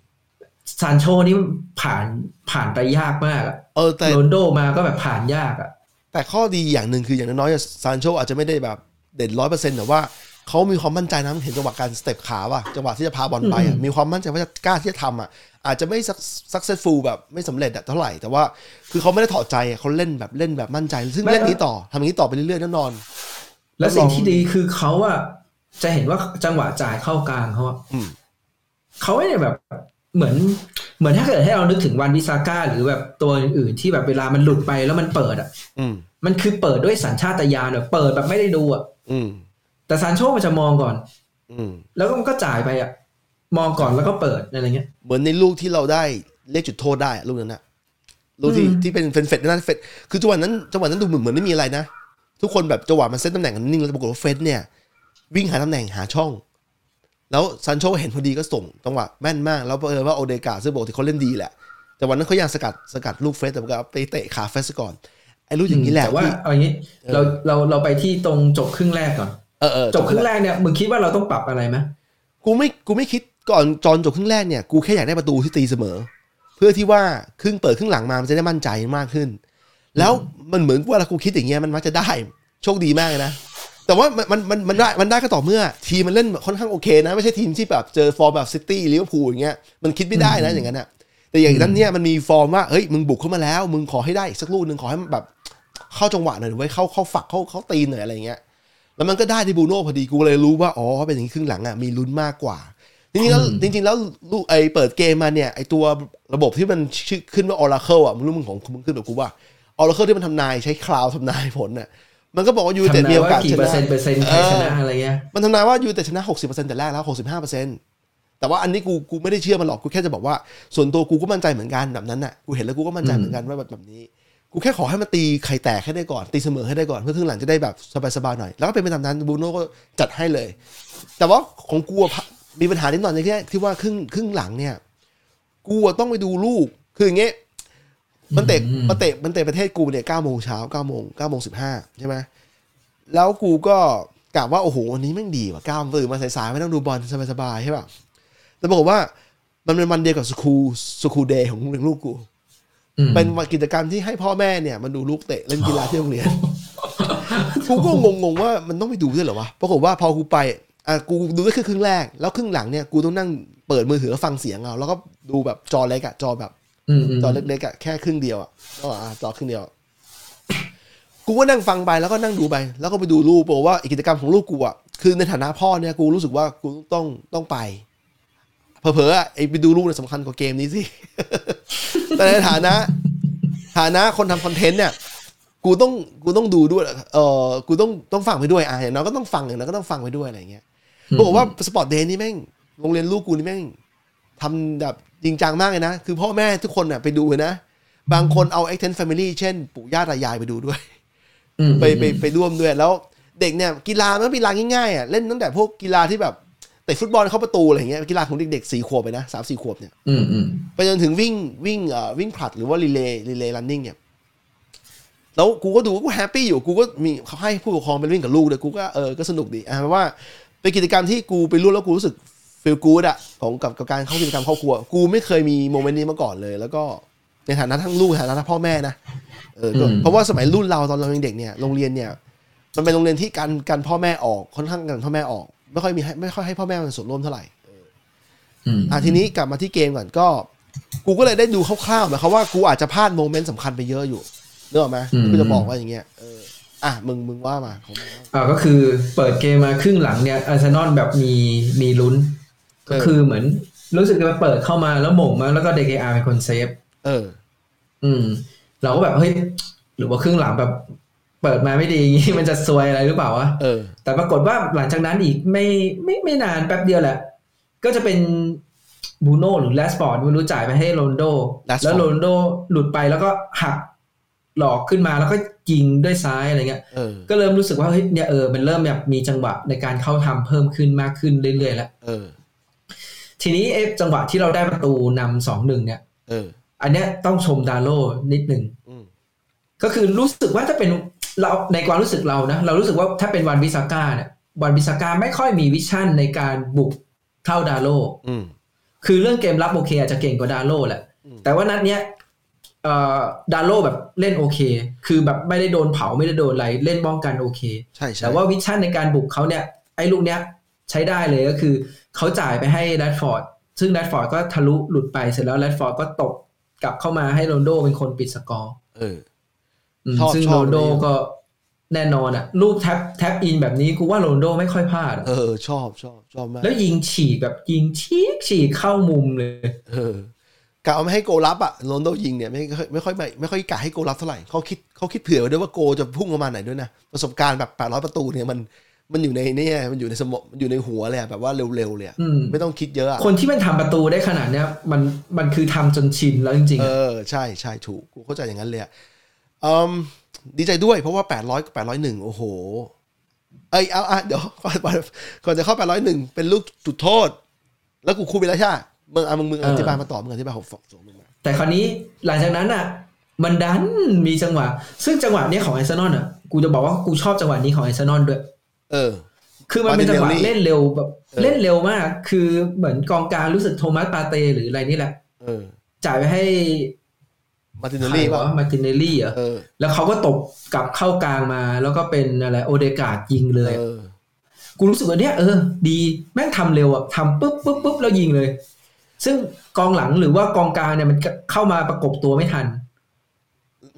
ซานโชนี่ผ่านผ่านไปยากมากอะเออแต่โรนลโดมาก็แบบผ่านยากอะแต่ข้อดีอย่างหนึ่งคืออย่างน้อยๆซานโชอาจจะไม่ได้แบบเด่นร้อยเปอร์เซ็นต์แต่ว่า เขามีความมั่นใจนะเห็นจังหวะการ step ขาว่ะจังหวะที่จะพาบอลไปอะมีความมั่นใจว่าจะกล้าที่จะทำอะอาจจะไม่ successful แบบไม่สำเร็จอะเท่าไหร่แต่ว่าคือเขาไม่ได้ถอดใจอะเขาเล่นแบบเล่นแบบมั่นใจ ซึ่งเล่นนี้ต่อทำอย่างนี้ต่อไปเรื่อยๆแน่นอน แล้วสิ่งที่ดีคือเขาอะจะเห็นว่าจังหวะจ่ายเข้ากลางเขาอะอืมเขาไม่ได้แบบเหมือนเหมือนถ้าเกิดให้เรานึกถึงวันวิซาก้าหรือแบบตัวอื่นๆที่แบบเวลามันหลุดไปแล้วมันเปิดอะอืมมันคือเปิดด้วยสัญชาตญาณแบบเปิดแบบไม่ได้ดูอะอืม แต่ซานโชมันจะมองก่อนอืมแล้วก็มันก็จ่ายไปอะมองก่อนแล้วก็เปิดอะไรเงี้ย เหมือนในลูกที่เราได้เลขจุดโทษได้อะลูกนั้นอะลูกที่อืมที่เป็นเฟรดเฟรดนั่นเฟรดคือจังหวะนั้นจังหวะนั้นดูเหมือนเหมือนไม่มีอะไรนะ ทุกคนแบบจังหวะมันเซตตำแหน่งกันนิ่งแล้วปรากฏว่าเฟรดเนี่ย วิ่งหาตำแหน่งหาช่อง แล้วซันโชเห็นพอดีก็ส่งจังหวะแม่นมาก แล้วเออว่าโอเดการ์ดซึ่งปกติเขาเล่นดีแหละ แต่วันนั้นเขายังสกัดสกัดลูกเฟรดแต่ก็ไปเตะขาเฟรดก่อนไอ้ลูกอย่างนี้แหละแต่ว่าที่เอาอย่างนี้เราเราเราไปที่ตรงจบครึ่งแรกก่อน เออเออจบครึ่งแรกเนี่ยมึงคิดว่าเราต้องปรับอะไรไหมกูไม่กูไม่คิดก่อนตอนจบครึ่งแรกเนี่ยกูแค่อยากได้ประตูที่ตีเสมอ เพื่อที่ว่าครึ่งเปิดครึ่งหลังมามันจะได้มั่นใจมากขึ้น แล้วมันเหมือนว่าเรากูคิดอย่างเงี้ยมันมักจะได้โชคดีมากเลยนะแต่ว่ามันมันมันมันได้มันได้ก็ต่อเมื่อ ทีมมันเล่นค่อนข้างโอเคนะ ไม่ใช่ทีมที่แบบเจอฟอร์มแบบซิตี้ลิเวอร์พูลอย่างเงี้ยมันคิดไม่ได้นะอย่างนั้นอะแต่อย่างนั้นเนี่ยมันมีฟอร์มว่าเฮ้ยมึงบุกเข้ามาแล้ว มึงขอให้ได้อีกสักลูกหนึ่งขอให้มันแบบเข้าจังหวะหน่อยโว้ยเข้าเข้าฝักเข้าเข้าตีนหน่อยอะไรเงี้ย แล้วมันก็ได้ที่บรูโน่พอดีกูเลยรู้ว่าอ๋อเป็นอย่างนี้ครึ่งหลังอะมีลุ้นมากกว่าจริงๆแล้วจริงๆแล้วลูกไอเปิดเกมมาเนี่ยไอตัวระบบที่มันชื่อขึ้นว่า Oracle อะมึงรู้มึงของมึงขึ้นแบบกูว่า Oracle ที่มันทำนายใช้คลาวทำนายผลน่ะมันก็บอกว่ายูเต็ดทำมีนายโอกาว่าสกี่ชเปอร์นะเซ็นต์เปอร์เซ็นต์ใครชนะอะไรเงี้ยมันทำนายว่ายูเต็ดชนะ 60%แต่แรกแล้ว 65%แต่ว่าอันนี้กูกูไม่ได้เชื่อมันหรอกกูแค่จะบอกว่า ส่วนตัวกูก็มั่นใจเหมือนกันแบบนั้นน่ะกูเห็นแล้วกูก็มั่นใจเหมือนกันว่าแบบแบบนี้ กูแค่ขอให้มันตีไข่แตกให้ได้ก่อนตีเสมอให้ได้ก่อนเพื่อครึ่งหลังจะได้แบบสบายๆหน่อย แล้วก็เป็นไปตามนั้นบูโน่ก็จัดให้เลย แต่ว่าของกูอะมีปัญหานิดหน่อยในที่ที่ว่าครึ่งครึ่งหลังเนี่ยกูอะต้องไปดูลูกคืออย่างเงี้ยมันเตะมันเตะมันเตะประเทศกูเนี่ยเก้าโมงเช้าเก้าโมงเก้าโมงสิบห้าใช่ไหมแล้วกูก็กะว่าโอ้โหวันนี้แม่งดีว่ะเก้าตื่นมาสายๆไม่ต้องดูบอลสบายๆใช่ป่ะแต่ปรากฏว่ามันเป็นวันเดียวกับสคูลสคูลเดย์ของลูกกูอืม เป็นกิจกรรมที่ให้พ่อแม่เนี่ยมาดูลูกเตะเล่นกีฬาที่โรงเรียนกูก็งงๆว่ามันต้องไปดูด้วยเหรอวะปรากฏว่าพอกูไปอะกูดูได้แค่ครึ่งแรก แล้วครึ่งหลังเนี่ยกูต้องนั่งเปิดมือถือแล้วฟังเสียงเอาแล้วก็ดูแบบจอเล็กอะจอแบบอืมอืมจอเล็กๆอะแค่ครึ่งเดียวอะก็อะจอครึ่งเดียว กูก็นั่งฟังไปแล้วก็นั่งดูไป แล้วก็ไปดูรูปบอกว่ากิจกรรมของลูกกูอะคือในฐานะพ่อเนี่ยกูรู้สึกว่ากูต้องต้องไปเผลอๆอะไอไปดูลูกเนี่ยสำคัญกว่าเกมนี้สิ แต่ในฐานะ ฐานะคนทำ content เนี่ย กูต้องกูต้องดูด้วย เออกูต้องต้องฟังไปด้วยอะอย่างน้อยก็ต้องฟังอย่างน้อยก็ต้องฟังไปด้วยอะไรเงี้ยบอกว่า sport day นี่แม่งโรงเรียนลูกกูนี่แม่งทำแบบจริงจังมากเลยนะ คือพ่อแม่ทุกคนน่ะไปดูเลยนะ บางคนเอา extended family เช่น ปู่ย่าตายายไปดูด้วยอืมไปไปไปร่วมด้วยแล้วเด็กเนี่ยกีฬามันก็เป็นกีฬาง่ายๆอะเล่นตั้งแต่พวกกีฬาที่แบบเตะฟุตบอลเข้าประตูอะไรเงี้ยกีฬาของเด็กๆสี่ขวบไปนะสามสี่ขวบเนี่ยอืมอืมไปจนถึงวิ่งวิ่งเอ่อวิ่งผลัดหรือว่า relay relay running เนี่ยแล้วกูก็ดูกู happy อยู่กูก็มีเขาให้ผู้ปกครองไปวิ่งกับลูกเลยกูก็เออก็สนุกดีอะเพราะว่าเป็นกิจกรรมที่กูไปร่วมแล้วกูรู้สึก feel good อะของกับกับการเข้ากิจกรรมครอบครัว กูไม่เคยมี moment นี้มาก่อนเลย แล้วก็ในฐานะทั้งลูกในฐานะทั้งพ่อแม่นะเออก็เพราะว่าสมัยรุ่นเราตอนเรายังเด็กเนี่ยโรงเรียนเนี่ยมันเป็นโรงเรียนที่การการพ่อแม่ออกค่อนข้างกันพ่อแม่ออก ไม่ค่อยมีให้ไม่ค่อยให้พ่อแม่มันส่วนร่วมเท่าไหร่อืมอะทีนี้กลับมาที่เกมก่อนก็ กูก็เลยได้ดูคร่าวๆหมายความว่ากูอาจจะพลาด moment สำคัญไปเยอะอยู่นึกออกไหมที่กูจะบอกว่าอย่างเงี้ยเอออะมึงมึงว่ามาของมึงว่าอ่าก็คือเปิดเกมมาครึ่งหลังเนี่ยอาร์เซนอลแบบมีมีลุ้น ก็คือเหมือนรู้สึกว่าเปิดเข้ามาแล้วโหม่งมาแล้วก็เดเกอาเป็นคน save เออ อืม เราก็แบบเฮ้ยหรือว่าครึ่งหลังแบบ เปิดมาไม่ดีอย่างงี้มันจะซวยอะไรหรือเปล่าวะเออ แต่ปรากฏว่าหลังจากนั้นอีกไม่ไม่ไม่นานแป๊บเดียวแหละ ก็จะเป็นบรูโน่หรือแรชฟอร์ดไม่รู้จ่ายไปให้โรนลโด Rashford แล้วโรนลโดหลุดไปแล้วก็หักหลอกขึ้นมาแล้วก็ยิงด้วยซ้ายอะไรเงี้ยเออก็เริ่มรู้สึกว่าเฮ้ยเนี่ยเออมันเริ่มแบบมีจังหวะในการเข้าทำเพิ่มขึ้นมากขึ้นเรื่อยๆแล้วเออทีนี้เอ๊ะจังหวะที่เราได้ประตูนำสองหนึ่งเนี่ยเอออันเนี้ยต้องชมดาโลนิดหนึ่งอืมก็คือรู้สึกว่าถ้าเป็น เราในความรู้สึกเรานะเรารู้สึกว่าถ้าเป็นวันบิซาก้าเนี่ยวันบิซาก้าไม่ค่อยมี vision ในการบุกเท่าดาโลอืมคือเรื่องเกมรับโอเค อาจจะเก่งกว่าดาโลแหละอืมแต่ว่านัดเนี้ยเอ่อดาโลแบบเล่นโอเค คือแบบไม่ได้โดนเผาไม่ได้โดนอะไรเล่นป้องกันโอเคใช่ใช่แต่ว่า vision ในการบุกเขาเนี่ยไอ้ลูกเนี้ยใช้ได้เลยก็คือเขาจ่ายไปให้แรดฟอร์ดซึ่งแรดฟอร์ดก็ทะลุหลุดไปเสร็จแล้วแรดฟอร์ดก็ตบกลับเข้ามาให้โรนลโดเป็นคนปิดสกอร์เอออืม ชอบซึ่งชอบโรนลโดเลยก็แน่นอนอะลูก tap tap in แบบนี้กูว่าโรนลโดไม่ค่อยพลาดอะเออ ชอบชอบชอบมาก แล้วยิงฉีกแบบยิงฉีกฉีกเข้ามุมเลย เออกะเอาไม่ให้โกลรับอะโรนลโดยิงเนี่ยไม่ค่อยไม่ค่อยไม่ไม่ค่อยกะให้โกลรับเท่าไหร่เขาคิดเขาคิดเผื่อไว้ด้วยว่าโกลจะพุ่งประมาณไหนด้วยนะประสบการณ์แบบ800ประตูเนี่ยมันมันอยู่ในเนี่ยมันอยู่ในสมองมันอยู่ในหัวเลยอะแบบว่าเร็วๆเลยอะอืมไม่ต้องคิดเยอะอะคนที่มันทำประตูได้ขนาดเนี้ยมันมันคือทำจนชินแล้วจริงๆเออะอใช่ใช่ถูกกูเข้าใจอย่างนั้นเลยอะอืม ดีใจด้วยเพราะว่า 800กับ801 โอ้โห เอ้ยเอาอะเดี๋ยวก่อนก่อนจะเข้า 801 เป็นลูกจุดโทษ แล้วกูคูไปแล้วใช่ไหมมึงอะมึงมึงอธิบายมาต่อมึงอธิบายของสองมึงมาแต่คราวนี้หลังจากนั้นอะ มันดันมีจังหวะ ซึ่งจังหวะเนี้ยของไอซ์นอนอะกูจะบอกว่ากูชอบจังหวะนี้ของไอซ์นอนด้วย เออ คือมันเป็นจังหวะ Martinelli เล่นเร็วแบบเออเล่นเร็วมาก คือเหมือนกองกลางรู้สึกโทมัสปาร์เตย์หรืออะไรนี่แหละเออจ่ายไปให้ มาตินเนลลี่ใช่ป่ะวะมาตินเนลลี่เหรอเออแล้วเขาก็ตบกลับเข้ากลางมา แล้วก็เป็นอะไรโอเดการ์ดยิงเลยเออกูรู้สึกว่าเนี้ยเออดีแม่งทำเร็วอะทำปุ๊บปุ๊บปุ๊บแล้วยิงเลย ซึ่งกองหลังหรือว่ากองกลางเนี่ยมันเข้ามาประกบตัวไม่ทัน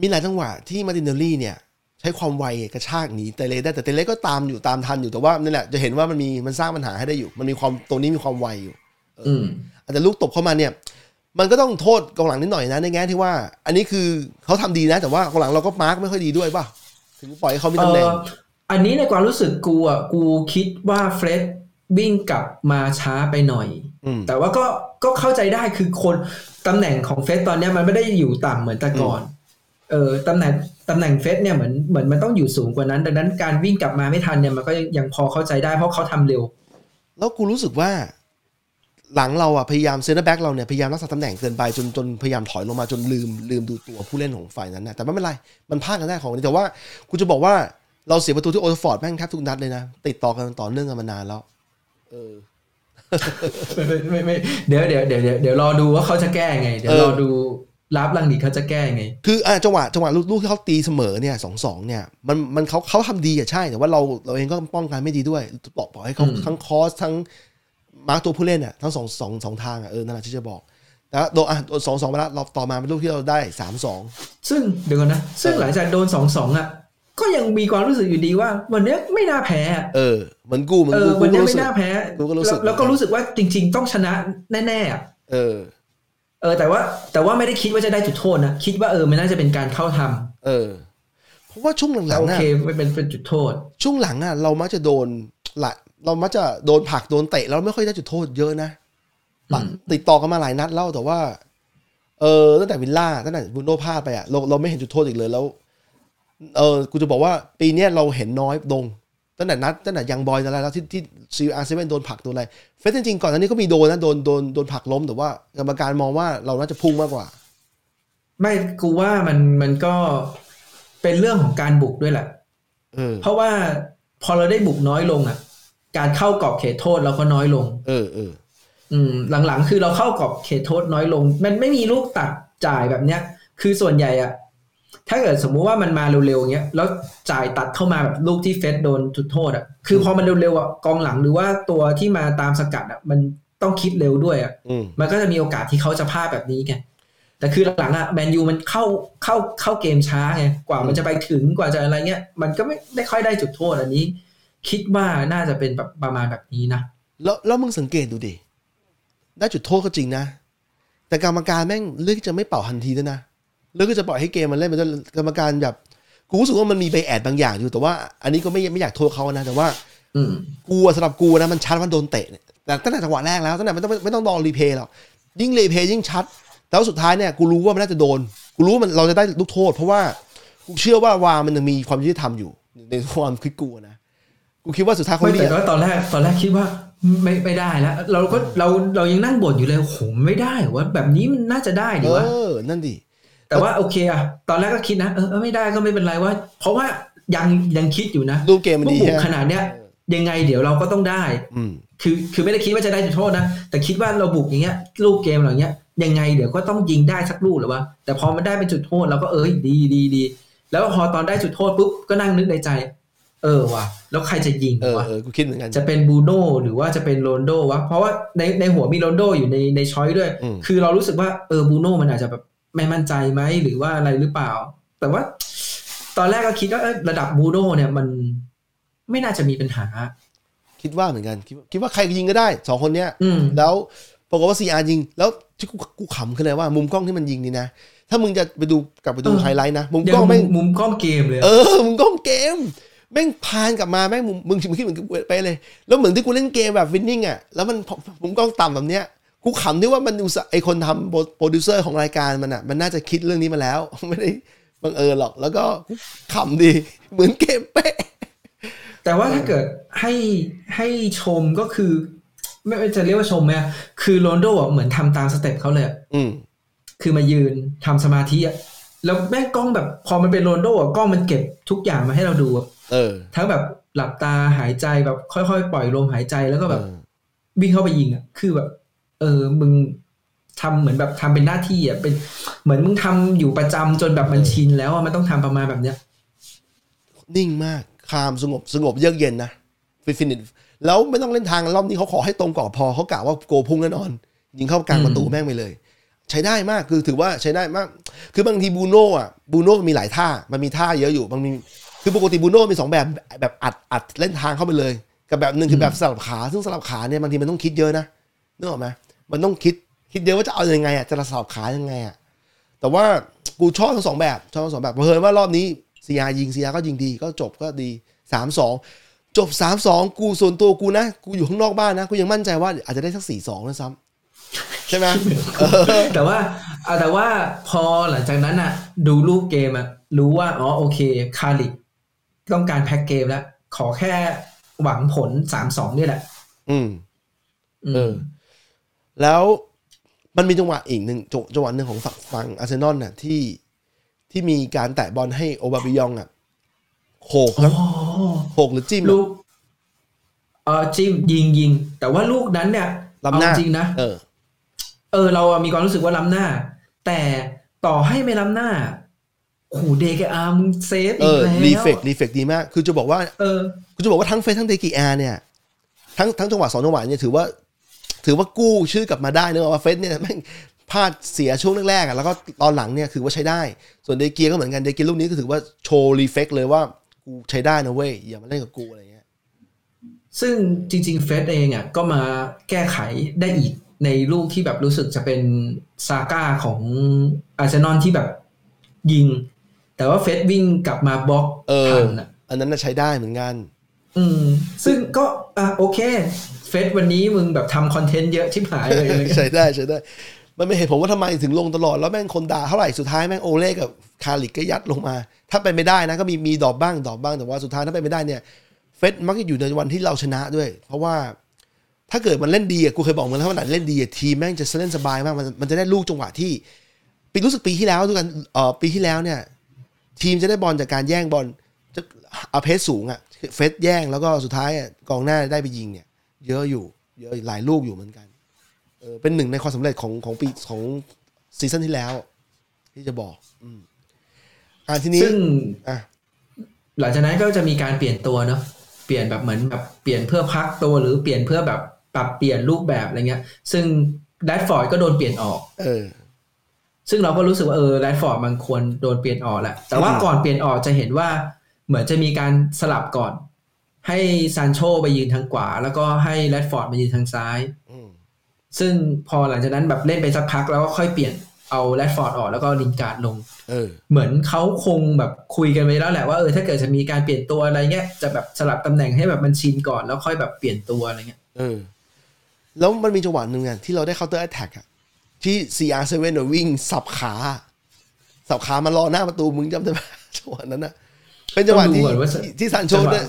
มีหลายจังหวะที่มาตินเนลลี่เนี่ยใช้ความไวกระชากหนีเตเลได้แต่เตเลก็ตามอยู่ตามทันอยู่แต่ว่านั่นแหละจะเห็นว่ามันมีมันสร้างปัญหาให้ได้อยู่ มันมีความตรงนี้มีความไวอยู่อืมอาจจะลูกตบเข้ามาเนี่ย มันก็ต้องโทษกองหลังนิดหน่อยนะในแง่ที่ว่า อันนี้คือเขาทำดีนะ แต่ว่ากองหลังเราก็ mark ไม่ค่อยดีด้วยป่ะถึงปล่อยให้เขามีเอตำแหน่งออันนี้ในความรู้สึกกูอะกูคิดว่าเฟรดวิ่งกลับมาช้าไปหน่อยอืมแต่ว่าก็ก็เข้าใจได้คือคนตำแหน่งของเฟรดตอนเนี้ยมันไม่ได้อยู่ต่ำเหมือนแต่ก่อน เออตำแหน่งตำแหน่งเฟรดเนี่ยเหมือนเหมือนมันต้องอยู่สูงกว่านั้น ดังนั้นการวิ่งกลับมาไม่ทันเนี่ยมันก็ยังยังพอเข้าใจได้เพราะเขาทำเร็ว แล้วกูรู้สึกว่า หลังเราอะพยายามเซนเตอร์แบ็กเราเนี่ยพยายามรักษาตำแหน่งเกินไปจนจนพยายามถอยลงมาจนลืมลืมดูตัวผู้เล่นของฝ่ายนั้นนะแต่ไม่เป็นไร มันพลาดกันได้ของนี้แต่ว่ากูจะบอกว่าเราเสียประตูที่โอลด์แทรฟฟอร์ดแม่งแทบทุกนัดเลยนะ ติดต่อกันต่อเนื่องกันมานานแล้ว เออไม่ไม่ไม่ไม่เดี๋ยวเดี๋ยวเดี๋ยวเดี๋ยวเดี๋ยวรอดูว่าเขาจะแก้ไง เดี๋ยวเออรอดูรับลังดิเขาจะแก้ไง คืออะจังหวะจังหวะลูกลูกที่เขาตีเสมอเนี่ยสองสองเนี่ยมันมันเขาเขาทำดีอะใช่แต่ว่าเราเราเองก็ป้องกันไม่ดีด้วยบอกบอกให้เขาอืมทั้ง cross ทั้ง mark ตัวผู้เล่นอะทั้งสองสองสองทางอะเออนั่นแหละที่จะบอกแต่ว่าโดนอะโดนสองสองมาแล้วเราต่อมาเป็นลูกที่เราได้สามสองซึ่งเดี๋ยวก่อนนะ ซึ่งเออหลังจากโดนสองสองอะก็ยังมีความรู้สึกอยู่ดีว่า วันเนี้ยไม่น่าแพ้อะเออเหมือนกูเหมือนเอกูอกูวันก็เนี้ยรู้ไม่สึกน่าแพ้กูก็รู้สึกแล้วแล้วก็รู้สึกว่าจริง ๆ ต้องชนะแน่ๆอะเออ เออ แต่ว่า แต่ว่าไม่ได้คิดว่าจะได้จุดโทษนะคิดว่าเออมันน่าจะเป็นการเข้าทำเออ เพราะว่าช่วงหแต่ลังโอๆอะเคไม่เป็นเป็นจุดโทษ ช่วงหลังอะเรามักจะโดนหละ เรามักจะโดนผลักโดนเตะแล้วไม่ค่อยได้จุดโทษเยอะนะอืมติดต่อกันมาหลายนัดแล้วแต่ว่า เออตั้งแต่วิลล่าตั้งแต่บรูโน่พลาดไปอะเราเราไม่เห็นจุดโทษอีกเลยแล้ว เออกูจะบอกว่า ปีเนี้ยเราเห็นน้อยลงตั้งแต่นัดตั้งแต่ยังบอยส์อะไรแล้วที่ที่ซีอาร์เซเว่นโดนผลักโดนอะไรเฟรดจริงๆก่อนหน้านี้ก็มีโดนนะโดนโดนโดนผลักล้มแต่ว่ากรรมการมองว่าเราน่าจะพุ่งมากกว่า ไม่กูว่ามันมันก็เป็นเรื่องของการบุกด้วยแหละเออเพราะว่าพอเราได้บุกน้อยลงอะ การเข้ากรอบเขตโทษเราก็น้อยลง เออเอออืม หลังๆ คือเราเข้ากรอบเขตโทษน้อยลง มันไม่มีลูกตัดจ่ายแบบเนี้ย คือส่วนใหญ่อะถ้าเกิดสมมุติว่ามันมาเร็วๆอย่างเงี้ยแล้วจ่ายตัดเข้ามาแบบลูกที่เฟสโดนจุดโทษอะคือพอมันเร็วๆอะกองหลังหรือว่าตัวที่มาตามสกัดอะมันต้องคิดเร็วด้วยอะอืมมันก็จะมีโอกาสที่เขาจะพลาดแบบนี้ไงแต่คือหลังๆอะแมนยูมันเข้าเข้าเข้าเกมช้าไงกว่ามันจะไปถึงกว่าจะอะไรเงี้ย มันก็ไม่ไม่ค่อยได้จุดโทษอันนี้ คิดว่าน่าจะเป็นแบบประมาณแบบนี้นะ แล้วแล้วมึงสังเกตดูดิ ได้จุดโทษก็จริงนะ แต่กรรมการแม่งเลือกที่จะไม่เป่าทันทีด้วยนะ เลือกที่จะปล่อยให้เกมมันเล่นไปด้วยกรรมการแบบ กูรู้สึกว่ามันมีใบแอดบางอย่างอยู่ แต่ว่าอันนี้ก็ไม่ไม่อยากโทษเขานะ แต่ว่าอืมกูอะสำหรับกูนะมันชัดว่าโดนเตะเนี่ยแต่ตั้งแต่จังหวะแรกแล้วตั้งแต่ไม่ต้องไม่ต้องรอรีเพย์หรอก ยิ่งรีเพย์ยิ่งชัดแต่ว่าสุดท้ายเนี่ยกูรู้ว่ามันน่าจะโดน กูรู้ว่ามันเราจะได้ลูกโทษ เพราะว่ากูเชื่อว่าวามันยังมีความยุติธรรมอยู่ในความคิดกูอะนะ กูคิดว่าสุดท้ายเขาไม่เรีแต่ยกว่าตอนแรกตอนแรกคิดว่าไม่ไม่ได้แล้ว เราก็เราเรายังนั่งบ่นอยู่เลยโอ้โหไม่ได้วะแบบนี้มันน่าจะได้ดีเอวะอนั่นดิแต่ว่าโอเคอะตอนแรกก็คิดนะเออเออไม่ได้ก็ไม่เป็นไรว่า เพราะว่ายังยังคิดอยู่นะรูปเกมมันว่าดีบุกฮะขนาดเนี้ยยังไงเดี๋ยวเราก็ต้องได้ อืมคือคือไม่ได้คิดว่าจะได้จุดโทษนะแต่คิดว่าเราบุกอย่างเงี้ยลูกเกมอะไรเงี้ยยังไงเดี๋ยวก็ต้องยิงได้สักลูกหรือวะแต่พอมันได้เป็นจุดโทษเราก็เอ้ยดีดีดีแล้วพอตอนได้จุดโทษปุ๊บก็นั่งนึกในใจ เออว่ะแล้วใครจะยิงเออวะเออกูคิดเหมือนกันจะเป็นบูโน่หรือว่าจะเป็นโรนโดวะเพราะว่าในในหัวมีโรนโดอยู่ในในช้อยด้วยอืมคือเรารู้สึกว่าเออบูโน่มันอาจจะแบบไม่มั่นใจไหมหรือว่าอะไรหรือเปล่า แต่ว่า ตอนแรกก็คิดว่าเอ้ยระดับบูโน่เนี่ยมันไม่น่าจะมีปัญหา คิดว่าเหมือนกันคิดว่าคิดว่าใครยิงก็ได้สองคนเนี้ยอืมแล้วปรากฏว่าซีอาร์ยิง แล้วที่กูกูขำขึ้นเลยว่ามุมกล้องที่มันยิงนี่นะถ้ามึงจะไปดูกลับไปดูเออไฮไลท์นะมุมยักล้องมุแม่มงมุมกล้องเกมเลยอะเออมุมกล้องเกม แม่ง pan กลับมาแม่งมุมมึงมึงคิดเหมือนกูไปเลย แล้วเหมือนที่กูเล่นเกมแบบวินนิ่งอะแล้วมันมุมกล้องต่ำแบบเนี้ยกูขำที่ว่ามันอุตส่าห์ไอคนทำโปรดิวเซอร์ของรายการมันอะมันน่าจะคิดเรื่องนี้มาแล้ว ไม่ได้บังเอิญหรอก แล้วก็ขำดี เหมือนเกมเป๊ะแต่ว่าถ้าเกิดให้ให้ชมก็คือ ไม่ไม่จะเรียกว่าชมไหมอะคือโรนลโดอะเหมือนทำตามสเต็ปเขาเลยอะอืมคือมายืนทำสมาธิอะแล้วแม่งกล้องแบบพอมันเป็นโรนลโดอะกล้องมันเก็บทุกอย่างมาให้เราดูอะ เออ ทั้งแบบหลับตาหายใจแบบค่อยๆ ปล่อยลมหายใจแล้วก็แบบเออวิ่งเข้าไปยิงอะคือแบบ เออมึงทำเหมือนแบบทำเป็นหน้าที่อะเป็นเหมือนมึงทำอยู่ประจำจนแบบมันชินแล้วอะมันต้องทำประมาณแบบเนี้ย นิ่งมากความสงบสงบเยือกเย็นนะฟิ finish แล้วไม่ต้องเล่นทางรอบนี้เขาขอให้ตรงกรอบพอเขากะว่าโกลพุ่งแน่นอน ยิงเข้ากลางอืมประตูแม่งไปเลย ใช้ได้มากคือถือว่าใช้ได้มาก คือบางทีบรูโน่อะบรูโน่มีหลายท่ามันมีท่าเยอะอยู่บางมี คือปกติบรูโน่มีสองแบบแบบอัดอัดเล่นทางเข้าไปเลย กับแบบหนึ่งคือแบบสลับขา ซึ่งสลับขาเนี่ยบางทีมันต้องคิดเยอะนะนึกออกไหมมันต้องคิดคิดเยอะว่าจะเอายังไงอะจะสลับขายังไงอะแต่ว่ากูชอบทั้งสองแบบชอบทั้งสองแบบเพราะว่ารอบนี้ซียยิงซียก็ยิงดีก็จบก็ดีสามสองจบสามสองกูส่วนตัวกูนะ กูอยู่ข้างนอกบ้านนะ กูยังมั่นใจว่าอาจจะได้สักสี่สองนะซ้ำช่ไหมแต่ว่าอะแต่ว่าพอหลังจากนั้นอะ ดูรูปเกมอะรู้ว่าอ๋อโอเคคาริก ต้องการแพ็กเกมแล้ว ขอแค่หวังผลสามสองนี่แหละ อืมอืมเออ แล้วมันมีจังหวะอีกหนึ่งจังจังหวะหนึ่งของฝั่งฝั่งอาร์เซนอลน่ะ ที่ที่มีการแตะบอลให้โอบาบิยองอะโขกแล้วอ๋อโขกหรือจิ้มลูอะกเออจิมยิงยิง แต่ว่าลูกนั้นเนี่ยล้ำหน้าเอจริงนะเออ เออ เราอะมีความรู้สึกว่าล้ำหน้า แต่ต่อให้ไม่ล้ำหน้า โอ้โหเดเกอา save เออีกอแล้ว reflex reflex ดีมาก คือจะบอกว่าเออกูจะบอกว่าทั้งเฟรดทั้งเดเกอาเนี่ย ทั้งทั้งจังหวะสองจังหวะเนี่ยถือว่า ถือว่ากู้ชื่อกลับมาได้เนอะว่าเฟรดเนี่ยแม่งพลาดเสียช่วงแรกๆอะแล้วก็ตอนหลังเนี่ยคือว่าใช้ได้ ส่วนเดเกอาก็เหมือนกันเดเกอาลูกนี้ก็ถือว่าโชว์ reflex เลยว่ากูใช้ได้นะเว้ยอย่ามาเล่นกับกูอะไรเงี้ย ซึ่งจริง ๆ เฟรดเองอะก็มาแก้ไขได้อีกในลูกที่แบบรู้สึกจะเป็นซาก้าของอาร์เซนอลที่แบบยิง แต่ว่าเฟสวิ่งกลับมาบล็อกเออทันอะอันนั้นน่ะใช้ได้เหมือนกัน อืม ซึ่งก็อะโอเค เฟสวันนี้มึงแบบทำคอนเทนต์เยอะชิบหายเลยอะไรเงี้ยใช้ได้ใช้ได้ มันไม่เห็นผมว่าทำไมถึงลงตลอด แล้วแม่งคนด่าเท่าไหร่สุดท้ายแม่งโอเล่กับคาริกก็ยัดลงมา ถ้าเป็นไม่ได้นะก็มีมีดอกบ้างดอกบ้างแต่ว่าสุดท้ายถ้าเป็นไม่ได้เนี่ย เฟสมักจะอยู่ในวันที่เราชนะด้วย เพราะว่าถ้าเกิดมันเล่นดีอะกูเคยบอกมึงแล้วว่าหนัเล่นดีอะทีมแม่งจะเล่นสบายมากมันมันจะได้ลูกจังหวะที่ปีรู้สึกปีที่แล้วด้วยกันเอ่อปีที่แล้วเนี่ย ทีมจะได้บอลจากการแย่งบอลจะเอาเพสสูงอะเฟสแย่งแล้วก็สุดท้ายอะกองหน้าได้ไปยิงเนี่ย เยอะอยู่ เยอะหลายลูกอยู่เหมือนกันเออเป็นหนึ่งในความสำเร็จของของปีของซีซั่นที่แล้ว ที่จะบอกอืมอ่าทีนี้ซึ่งอะหลังจากนั้นก็จะมีการเปลี่ยนตัวเนาะเปลี่ยนแบบเหมือนแบบเปลี่ยนเพื่อพักตัวหรือเปลี่ยนเพื่อแบบปรับเปลี่ยนรูปแบบอะไรเงี้ย ซึ่งแรดฟอร์ดก็โดนเปลี่ยนออก เออ ซึ่งเราก็รู้สึกว่าเออแรดฟอร์ดมันควรโดนเปลี่ยนออกแหละแต่ว่าอืมก่อนเปลี่ยนออกจะเห็นว่าเหมือนจะมีการสลับก่อน ให้ซานโชไปยืนทางขวา แล้วก็ให้แรดฟอร์ดมายืนทางซ้ายอืมซึ่งพอหลังจากนั้นแบบเล่นไปสักพักแล้วก็ค่อยเปลี่ยนเอาแรดฟอร์ดออกแล้วก็ลินการ์ดลงเออเหมือนเขาคงแบบคุยกันไว้แล้วแหละว่าเออถ้าเกิดจะมีการเปลี่ยนตัวอะไรเงี้ยจะแบบสลับตำแหน่งให้แบบมันชินก่อนแล้วค่อยแบบเปลี่ยนตัวอะไรเงี้ยเออ แล้วมันมีจังหวะหนึ่งอะที่เราได้ counter attack อะ ที่ CR7 เนี่ยวิ่งสับขาสับขามารอหน้าประตูมึงจำได้ไหมจังหวะนั้นอะเป็นจังหวะที่ต้องดูก่อนว่าที่ที่ซานโชจังหวะได้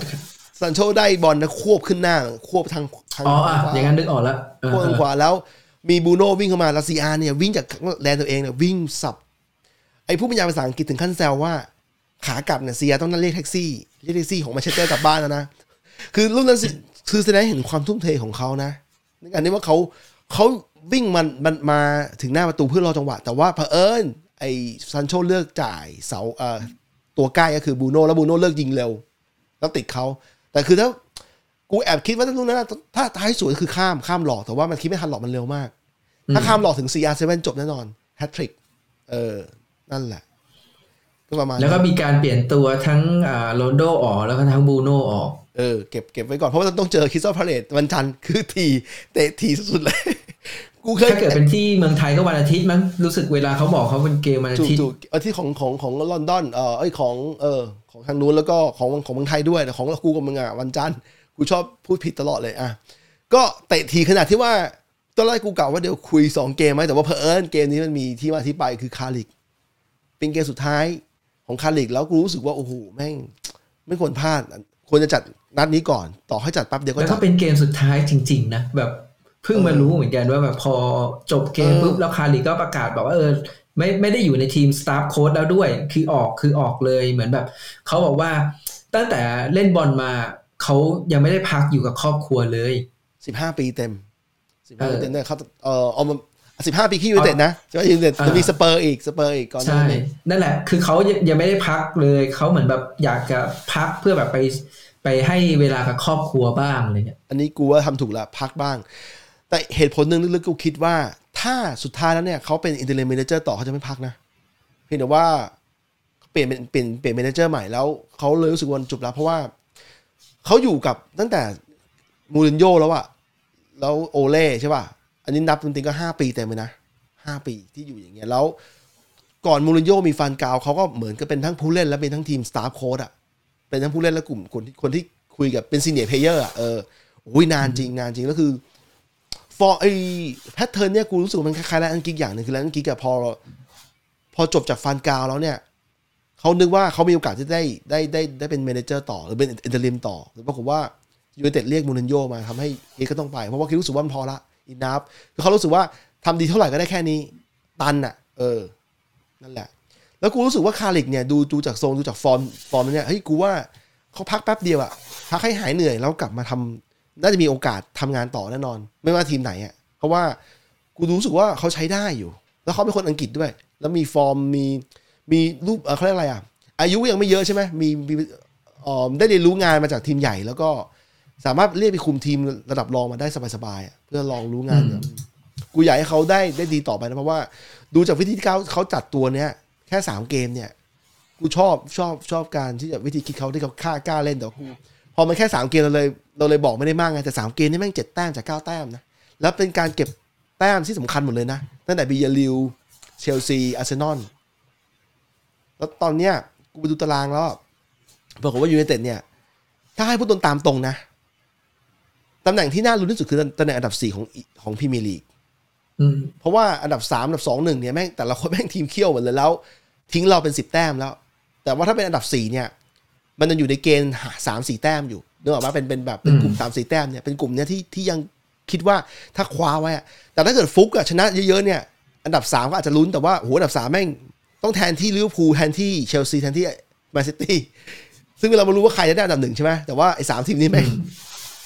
ซานโชได้บอลนะควบขึ้นหน้า ควบทางทางอ๋ออะขวาอย่างนั้นนึกออกแล้วเออพวกทางขวาแล้ว มีบรูโน่วิ่งเข้ามาแล้วซีอาร์เนี่ย วิ่งจากแดนตัวเองเนี่ยวิ่งสับ ไอ้ผู้บรรยายภาษาอังกฤษถึงขั้นแซวว่า ขากลับเนี่ยซีอาร์ต้องนั่งเรียกแท็กซี่เรียกแท็กซี่ของแมนเชสเตอร์กลับบ้านแล้วนะคือรุ่นนั้นสิคือแสดงให้เห็นความทุ่มเทของเขานะในการที่ว่าเขาเขา วิ่งมันมันมาถึงหน้าประตูเพื่อรอจังหวะ แต่ว่าเผอิญไอ้ซันโชเลือกจ่ายเสาเอ่อตัวใกล้ก็คือบูโน่แล้วบูโน่เลือกยิงเร็ว แล้วติดเขา แต่คือถ้ากูแอบคิดว่าถ้าลูกนั้นนะถ้าท้ายสวยคือข้ามข้ามหลอกแต่ว่ามันคิดไม่ทันหลอกมันเร็วมาก ถ้าข้ามหลอกถึง CR7 จบแน่นอนแฮตทริกเออ นั่นแหละก็ประมาณแล้วก็นั้นมีการเปลี่ยนตัวทั้งอ่าโรนัลโด้ออกแล้วก็ทั้งบรูโน่ออก เออเก็บเก็บไว้ก่อนเพราะว่าต้องเจอคริสตัลพาเลซวันจันทร์คือทีเตะทีสุดๆเลย กูเคยถ้าเกิดเป็นที่เมืองไทยก็วันอาทิตย์มั้งรู้สึกเวลาเขาบอกเขาเป็นเกมวันอาถูกทิตย์ถูกเอาที่ของของของลอนดอนเออไอยของเออของทางนู้นแล้วก็ของของเมืองไทยด้วยแต่ของกูกับมึงอะวันจันทร์กูชอบพูดผิดตลอดเลยอะก็เตะทีขนาดที่ว่าตอนแรกกูกล่าวว่าเดี๋ยวคุยสองเกมไหมแต่ว่าเพอเอิญเกมนี้มันมีที่มาที่ไปคือคาร์ริกเป็นเกมสุดท้ายของคาริกแล้วกูรู้สึกว่าโอ้โหแม่งไม่ควรพลาดควรจะจัดนัดนี้ก่อน ต่อให้จัดแป๊บเดียวก็แล้วจัก็ดเป็นเกมสุดท้ายจริง ๆ นะแบบ เพิ่งมารู้เหมือนกันว่าแบบพอจบเกมเออปุ๊บแล้วคาริก็ประกาศบอกว่าเออไม่ไม่ได้อยู่ในทีมสตาฟโค้ดแล้วด้วย คือออกคือออกเลยเหมือนแบบเขาบอกว่าตั้งแต่เล่นบอลมาเขายังไม่ได้พักอยู่กับครอบครัวเลยสิบห้าปีเต็มสิบเอห้าอปีเต็มเนี่ยเขาเออเอามาสิบห้าปีที่ยูไนเต็ดนะใช่ไหมยูไนเต็ดอ่าจะมีสเปอร์อีกสเปอร์อีกก่อนหน้าใช่นี้นั่นแหละ คือเขายังยังไม่ได้พักเลยเขาเหมือนแบบอยากจะพักเพื่อแบบไปไปให้เวลากับครอบครัวบ้างอะไรเงี้ยอันนี้กูว่าทำถูกแล้วพักบ้าง แต่เหตุผลหนึ่งลึกๆกูคิดว่า ถ้าสุดท้ายแล้วเนี่ยเขาเป็น interim manager ต่อเขาจะไม่พักนะเพียงแต่ว่าเปลี่ยนเป็นเปลี่ยนเปลี่ยน manager ใหม่แล้วเขาเลยรู้สึกวันจบแล้วเพราะว่าเขาอยู่กับตั้งแต่มูรินโญ่แล้วอะแล้วโอเล่ใช่ป่ะ อันนี้นับจริงๆก็ห้าปีเต็มเลยนะห้าปีที่อยู่อย่างเงี้ยแล้วก่อนมูรินโญ่มีฟานกัลเขาก็เหมือนกับเป็นทั้งผู้เล่นและเป็นทั้งทีม staff coach อะเป็นทั้งผู้เล่นและกลุ่มคนที่คนที่คุยกับเป็น senior player อะเออโอ้ยนานจริงนานจริงแล้วคือ ฟอร์ไอ pattern เนี่ยกูรู้สึกว่ามันคล้ายๆแลนด์อันกิ๊กส์อย่างหนึ่งคือไรอันกิ๊กส์อะพอ พอจบจากฟานกัลแล้วเนี่ยเขานึกว่าเขามีโอกาสที่ได้ได้ได้ได้เป็น manager ต่อหรือเป็น interim ต่อหรือปรากฏว่ายูไนเต็ดเรียกมูรินโญ่มาทำให้เอกก็ต้องไป เพราะว่าคิดรู้สึกว่ามันพอละอินนับคือเขารู้สึกว่าทำดีเท่าไหร่ก็ได้แค่นี้ ตันอะเออ นั่นแหละ แล้วกูรู้สึกว่าคาร์ริกเนี่ยดูดูจากทรงดูจากฟอร์มฟอร์มเนี่ยเฮ้ยกูว่าเขาพักแป๊บเดียวอะพักให้หายเหนื่อยแล้วกลับมาทำ น่าจะมีโอกาสทำงานต่อแน่นอน ไม่ว่าทีมไหนอะเพราะว่ากูรู้สึกว่าเขาใช้ได้อยู่ แล้วเขาเป็นคนอังกฤษด้วย แล้วมีฟอร์มมีมีรูปเอ่อเขาเรียกอะไรอะอายุยังไม่เยอะใช่ไหมมีมีเอ่อได้เรียนรู้งานมาจากทีมใหญ่ แล้วก็สามารถเรียกไปคุมทีมระดับรองมาได้สบายๆอะเพื่อลองรู้งานเนี่ยกูอยากให้เขาได้ได้ดีต่อไปนะเพราะว่า ดูจากวิธีที่เขาเขาจัดตัวเนี้ยแค่สามเกมเนี่ย กูชอบชอบชอบการที่จะวิธีคิดเขาที่เขาฆ่ากล้าเล่นแต่ว่ากู พอมันแค่สามเกมเราเลยเราเลยบอกไม่ได้มากไงแต่สามเกมนี่แม่งเจ็ดแต้มจากเก้าแต้มนะแล้วเป็นการเก็บแต้มที่สำคัญหมดเลยนะตั้งแต่บียาร์เรอัลเชลซีอาร์เซนอลแล้วตอนเนี้ยกูไปดูตารางแล้วปรากฏว่ายูไนเต็ดเนี่ย ถ้าให้พูดตรงตามตรงนะตำแหน่งที่น่าลุ้นที่สุดคือตำแหน่งอันดับสี่ของของพรีเมียร์ลีกอืมเพราะว่าอันดับสามอันดับสองหนึ่งเนี่ยแม่งแต่ละคนแม่งทีมเขี้ยวหมดเลยแล้ว ทิ้งเราเป็นสิบแต้มแล้ว แต่ว่าถ้าเป็นอันดับสี่เนี่ย มันจะอยู่ในเกณฑ์หาสามสี่แต้มอยู่นึกออกว่าเป็นเป็นแบบเป็นกลุ่มสามสี่แต้มเนี่ยเป็นกลุ่มเนี้ยที่ที่ยังคิดว่าถ้าคว้าไว้อะแต่ถ้าเกิดฟุกอะชนะเยอะๆเนี่ยอันดับสามก็อาจจะลุ้นแต่ว่าโหอันดับสามแม่งต้องแทนที่ลิเวอร์พูลแทนที่เชลซีแทนที่แมนซิตี้ซึ่งเราไม่รู้ว่าใครจะได้อันดับหนึ่งใช่ไหมแต่ว่าไอ้สามทีมนี้แม่ง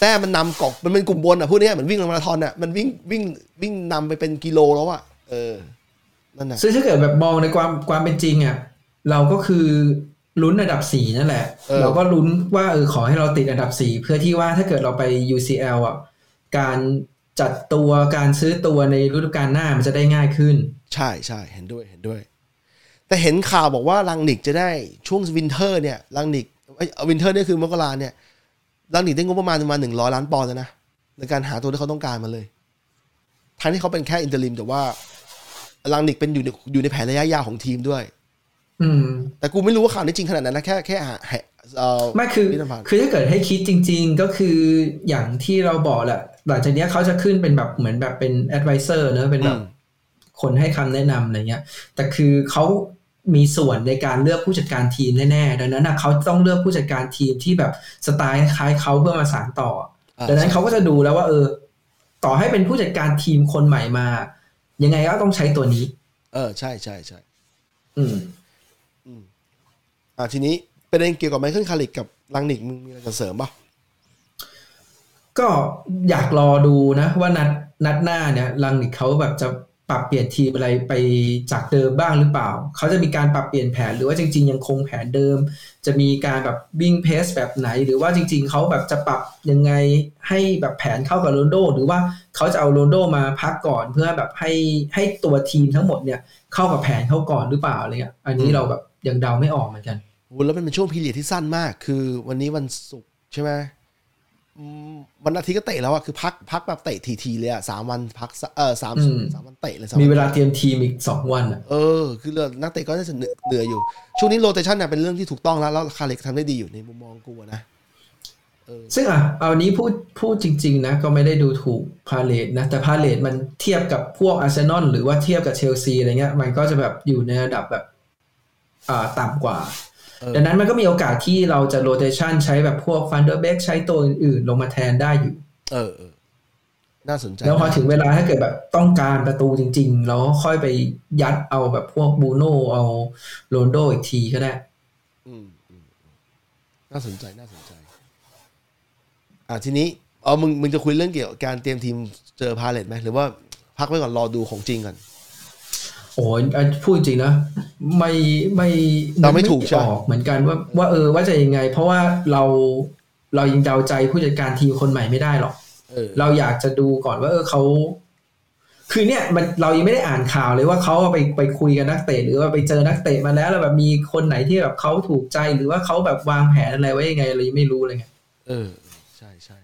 แต้มมันนำกอกมันเป็นกลุ่มบนอะพวกเนี้ยเหมือนวิ่งมาราธอนอะมันวิ่งวิ่งวิ่งนำไปเป็นกิโลแล้วอะเออนั่นน่ะซึ่งถ้าเกิดแบบมองในความความเป็นจริงอะเราก็คือ ลุ้นอันดับสี่นั่นแหละเออเราก็ลุ้นว่าเออขอให้เราติดอันดับสี่เพื่อที่ว่าถ้าเกิดเราไป UCL อะการจัดตัวการซื้อตัวในฤดูกาลหน้ามันจะได้ง่ายขึ้น ใช่ใช่เห็นด้วยเห็นด้วย แต่เห็นข่าวบอกว่าลังนิกจะได้ช่วง winter เนี่ยลังนิกเอ้ย winter เนี่ยคือมกราเนี่ยลังนิกได้งบประมาณประมาณหนึ่งร้อยล้านปอนด์เลยนะในการหาตัวที่เขาต้องการมาเลยทั้งที่เขาเป็นแค่ interim แต่ว่าลังนิกเป็นอยู่ในอยู่ในแผนระยะยาวของทีมด้วย อืม แต่กูไม่รู้ว่าข่าวนี้จริงขนาดนั้นนะแค่แค่หาหาเอ่อไม่คือพิธภัณฑ์คือถ้าเกิดให้คิดจริง ๆ ก็คืออย่างที่เราบอกแหละหลังจากเนี้ยเขาจะขึ้นเป็นแบบเหมือนแบบเป็น advisor เนอะเป็นแบบอืมคนให้คำแนะนำอะไรเงี้ย แต่คือเขามีส่วนในการเลือกผู้จัดการทีมแน่ๆ ดังนั้นนะเขาต้องเลือกผู้จัดการทีมที่แบบสไตล์คล้ายเขาเพื่อมาสานต่ออ่าดังนั้นเขาก็จะดูแล้วว่า เออ ต่อให้เป็นผู้จัดการทีมคนใหม่มา ยังไงก็ต้องใช้ตัวนี้ เออใช่ใช่ใช่อืม อ่าทีนี้ประเด็นเกี่ยวกับไมเคิลคาริกกับลังนิกมึงมีอะไรจะเสริมป่ะก็อยากรอดูนะ ว่านัดนัดหน้าเนี่ยลังนิกเขาแบบจะปรับเปลี่ยนทีมอะไรไปจากเดิมบ้างหรือเปล่า เขาจะมีการปรับเปลี่ยนแผนหรือว่าจริง ๆ ยังคงแผนเดิม จะมีการแบบวิ่งเพสแบบไหน หรือว่าจริง ๆ เขาแบบจะปรับยังไงให้แบบแผนเข้ากับโรนโด หรือว่าเขาจะเอาโรนโดมาพักก่อนเพื่อแบบให้ให้ตัวทีมทั้งหมดเนี่ยเข้ากับแผนเขาก่อนหรือเปล่าอะไรเงี้ยอันนี้เราแบบยังเดาไม่ออกเหมือนกัน โหแล้วมันเป็นช่วงพีเรียดที่สั้นมาก คือวันนี้วันศุกร์ใช่ไหมอืมวันอาทิตย์ก็เตะแล้วอะคือพักพักแบบเตะทีๆเลยอะสามวันพักสเออสามอืมสามวันเตะเลยสามมีนเวลาเตรียมทีมอีกสองวันอะเออ คือเรื่องนักเตะก็น่าจะเหนื่อยเหนื่อยอยู่ ช่วงนี้โรเตชันเนี่ยเป็นเรื่องที่ถูกต้องแล้ว แล้วคาเล็กทำได้ดีอยู่ในมุมมองกูอะนะซึ่งอะเอานี้พูดพูดจริง ๆ นะ ก็ไม่ได้ดูถูกพาเลซนะ แต่พาเลซมันเทียบกับพวกอาร์เซนอลหรือว่าเทียบกับเชลซีอะไรเงี้ย มันก็จะแบบอยู่ในระดับแบบอ่าต่ำกว่าเออ ดังนั้นมันก็มีโอกาสที่เราจะ rotation ใช้แบบพวกฟันเดอร์เบกใช้ตัวอื่นๆลงมาแทนได้อยู่เออเออน่าสนใจแล้วพอถึงเวลาถ้าเกิดแบบต้องการประตูจริง ๆ เราก็ค่อยไปยัดเอาแบบพวกบรูโน่เอาโรนัลโด้อีกทีก็ได้ อืมอืมอืมน่าสนใจน่าสนใจ อ่าทีนี้เอามึงมึงจะคุยเรื่องเกี่ยวกับการเตรียมทีมเจอพาเลตไหมหรือว่าพักไว้ก่อนรอดูของจริงก่อน โอ้ยอะพูดจริงนะไม่ไม่เราไม่ถูกใช่อไหมอกเหมือนกันว่าว่าเออว่าจะยังไง เพราะว่าเราเรายังเดาใจผู้จัดการทีมคนใหม่ไม่ได้หรอกเออเราอยากจะดูก่อนว่า เออเขาคือเนี่ยมันเรายังไม่ได้อ่านข่าวเลยว่าเขาไปไปคุยกับนักเตะหรือว่าไปเจอนักเตะมาแล้วแล้วแบบมีคนไหนที่แบบเขาถูกใจหรือว่าเขาแบบวางแผนอะไรไว้ยังไงเรายังไม่รู้เลยไงเออใช่ใช่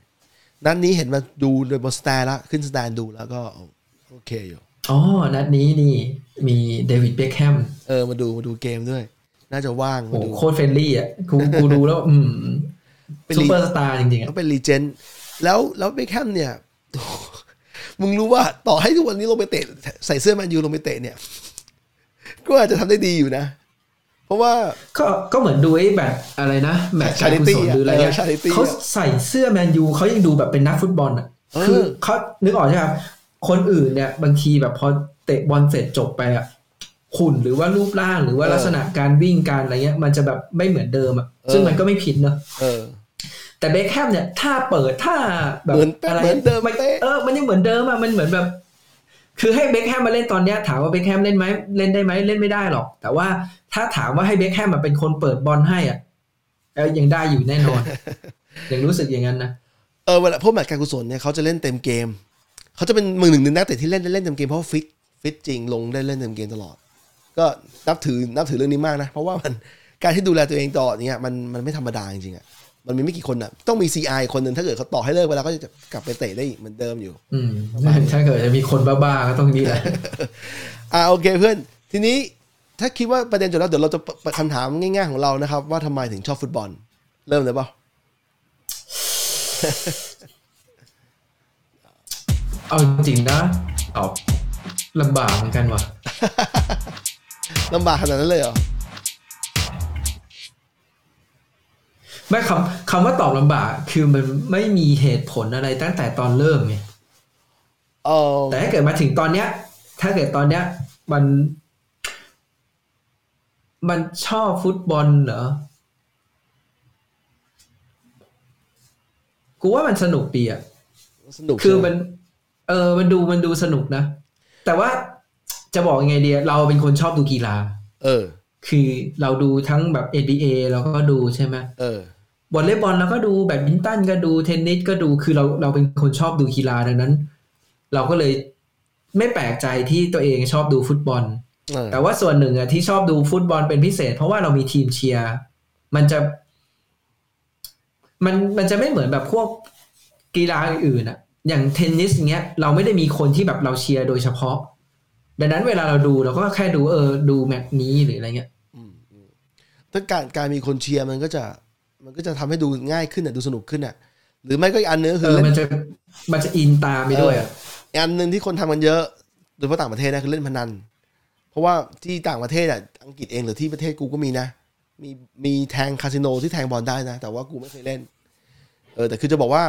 นัดนี้เห็นมาดูโดยบน stand แล้วขึ้น stand ดูแล้วก็โอเคอยู่ อ๋อ นัดนี้นี่มีเดวิดเบคแฮม เออ มาดูมาดูเกมด้วย น่าจะว่างโอ้มาดูโคตร friendly อะกูกูดูแล้ว อืมเป็นซูลีเปอร์สตาร์จริงๆอะเขาเป็น legend แล้วแล้วเบคแฮมเนี่ย มึงรู้ว่าต่อให้ทุกวันนี้ลงไปเตะ ใส่เสื้อแมนยูลงไปเตะเนี่ย ก็อาจจะทำได้ดีอยู่นะ เพราะว่าก็ก็เหมือนดูไอ้แบบอะไรนะแมตช์การกุศ Charity ลหรืออะไรเงี้ยเออ Charity เขาใส่เสื้อแมนยูเขายังดูแบบเป็นนักฟุตบอลอะเออคือเขานึกออกใช่ไหม คนอื่นเนี่ย บางทีแบบพอเตะบอลเสร็จจบไปอะหุ่นหรือว่ารูปร่างหรือว่าลักษณะการวิ่งการอะไรเงี้ย มันจะแบบไม่เหมือนเดิมอะซึ่งมันก็ไม่ผิดเนอะเออแต่เบคแฮมเนี่ยถ้าเปิดถ้าแบบเหมือนเป๊ะอะไรเหมือนเดิมมันเป๊ะเออมันยังเหมือนเดิมอะมันเหมือนแบบ คือให้เบคแฮมมาเล่นตอนเนี้ยถามว่าเบคแฮมเล่นไหมเล่นได้ไหมเล่นไม่ได้หรอก แต่ว่าถ้าถามว่าให้เบคแฮมมาเป็นคนเปิดบอลให้อะเออยังได้อยู่แน่นอนยังรู้สึกอย่างนั้นนะเออเวลาพวกแมตช์การกุศลเนี่ยเขาจะเล่นเต็มเกม เขาจะเป็นมือหนึ่งในนักเตะที่เล่นได้เล่นเต็มเกมเพราะว่าฟิตฟิตจริงลงได้เล่นเต็มเกมตลอด ก็นับถือนับถือเรื่องนี้มากนะ เพราะว่ามันการที่ดูแลตัวเองตลอดเนี่ยมันมันไม่ธรรมดาจริงๆอะมันมีไม่กี่คนอะต้องมี CI คนหนึ่งถ้าเกิดเขาต่อให้เลิกไปแล้วก็จะกลับไปเตะได้อีกเหมือนเดิมอยู่ อืมถ้าเกิดจะมีคนบ้าๆก็ต้องนี่แหละอ่าโอเคเพื่อนทีนี้ถ้าคิดว่าประเด็นจบแล้วเดี๋ยวเราจะเปิดคำถามง่ายๆของเรานะครับ ว่าทำไมถึงชอบฟุตบอล เริ่มเลยเปล่า เอาจริงๆนะตอบลำบากเหมือนกันว่ะลำบากขนาดนั้นเลยเหรอไม่คำคำว่าตอบลำบากคือมันไม่มีเหตุผลอะไรตั้งแต่ตอนเริ่มไงเออแต่ถ้าเกิดมาถึงตอนเนี้ย ถ้าเกิดตอนเนี้ย มัน มันชอบฟุตบอลเหรอ กูว่ามันสนุกดีอะสนุกคือใช่ไหมัน เออ มันดูมันดูสนุกนะ แต่ว่าจะบอกยังไงดีอะเราเป็นคนชอบดูกีฬา เออ คือเราดูทั้งแบบ NBA เราก็ดูใช่ไหมเออวอลเลย์บอลเราก็ดูแบดมินตันก็ดูเทนนิสก็ดูคือเราเราเป็นคนชอบดูกีฬาดังนั้น เราก็เลยไม่แปลกใจที่ตัวเองชอบดูฟุตบอลเออแต่ว่าส่วนหนึ่งอะที่ชอบดูฟุตบอลเป็นพิเศษ เพราะว่าเรามีทีมเชียร์มันจะ มันมันจะไม่เหมือนแบบพวกกีฬาอื่นๆอะ อย่างเทนนิสเงี้ยเราไม่ได้มีคนที่แบบเราเชียร์โดยเฉพาะ ดังนั้นเวลาเราดูเราก็แค่ดูเออดูแมตช์นี้หรืออะไรเงี้ยถ้าการการมีคนเชียร์มันก็จะ มันก็จะทำให้ดูง่ายขึ้นอะดูสนุกขึ้นอะ หรือไม่ก็อีกอันนึงก็เอคืออเล่นมันจะมันจะอินตามไปด้วยอะอันหนึ่งที่คนทำกันเยอะโดยเฉพาะต่างประเทศนะคือเล่นพนัน เพราะว่าที่ต่างประเทศอะอังกฤษเองหรือที่ประเทศกูก็มีนะ มีมีแทงคาสิโนที่แทงบอลได้นะ แต่ว่ากูไม่เคยเล่น เออแต่คือจะบอกว่า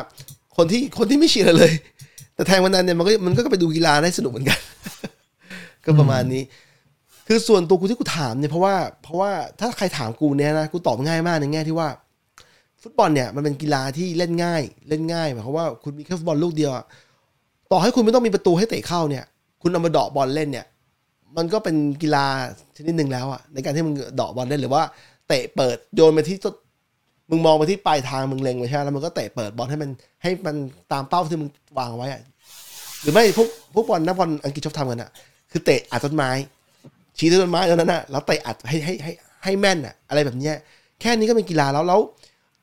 คนที่คนที่ไม่เชียร์เลย แต่แทงพนันเนี่ยมันก็มันก็ไปดูกีฬาได้สนุกเหมือนกัน ก็ประมาณนี้ คือส่วนตัวกูที่กูถามเนี่ยเพราะว่าเพราะว่าถ้าใครถามกูเนี่ยนะกูตอบง่ายมากในแง่ที่ว่า ฟุตบอลเนี่ยมันเป็นกีฬาที่เล่นง่าย เล่นง่ายหมายความว่าคุณมีแค่ฟุตบอลลูกเดียว ต่อให้คุณไม่ต้องมีประตูให้เตะเข้าเนี่ย คุณเอามาเดาะบอลเล่นเนี่ย มันก็เป็นกีฬาชนิดหนึ่งแล้วอะในการที่มึงเดาะบอลเล่นหรือว่าเตะเปิดโยนไปที่ มึงมองไปที่ปลายทางมึงเล็งไว้ใช่ไหมแล้วมันก็เตะเปิดบอลให้มันให้มันตามเป้าที่มึงวางไว้อะหรือไม่พวกพวกบอลนักบอลอังกฤษชอบทำกันอะคือเตะอัดต้นไม้ ชี้ที่ต้นไม้เท่านั้นน่ะแล้วเตะอัดให้ให้ให้ให้แม่นอะอะไรแบบเนี้ยแค่นี้ก็เป็นกีฬาแล้วแล้ว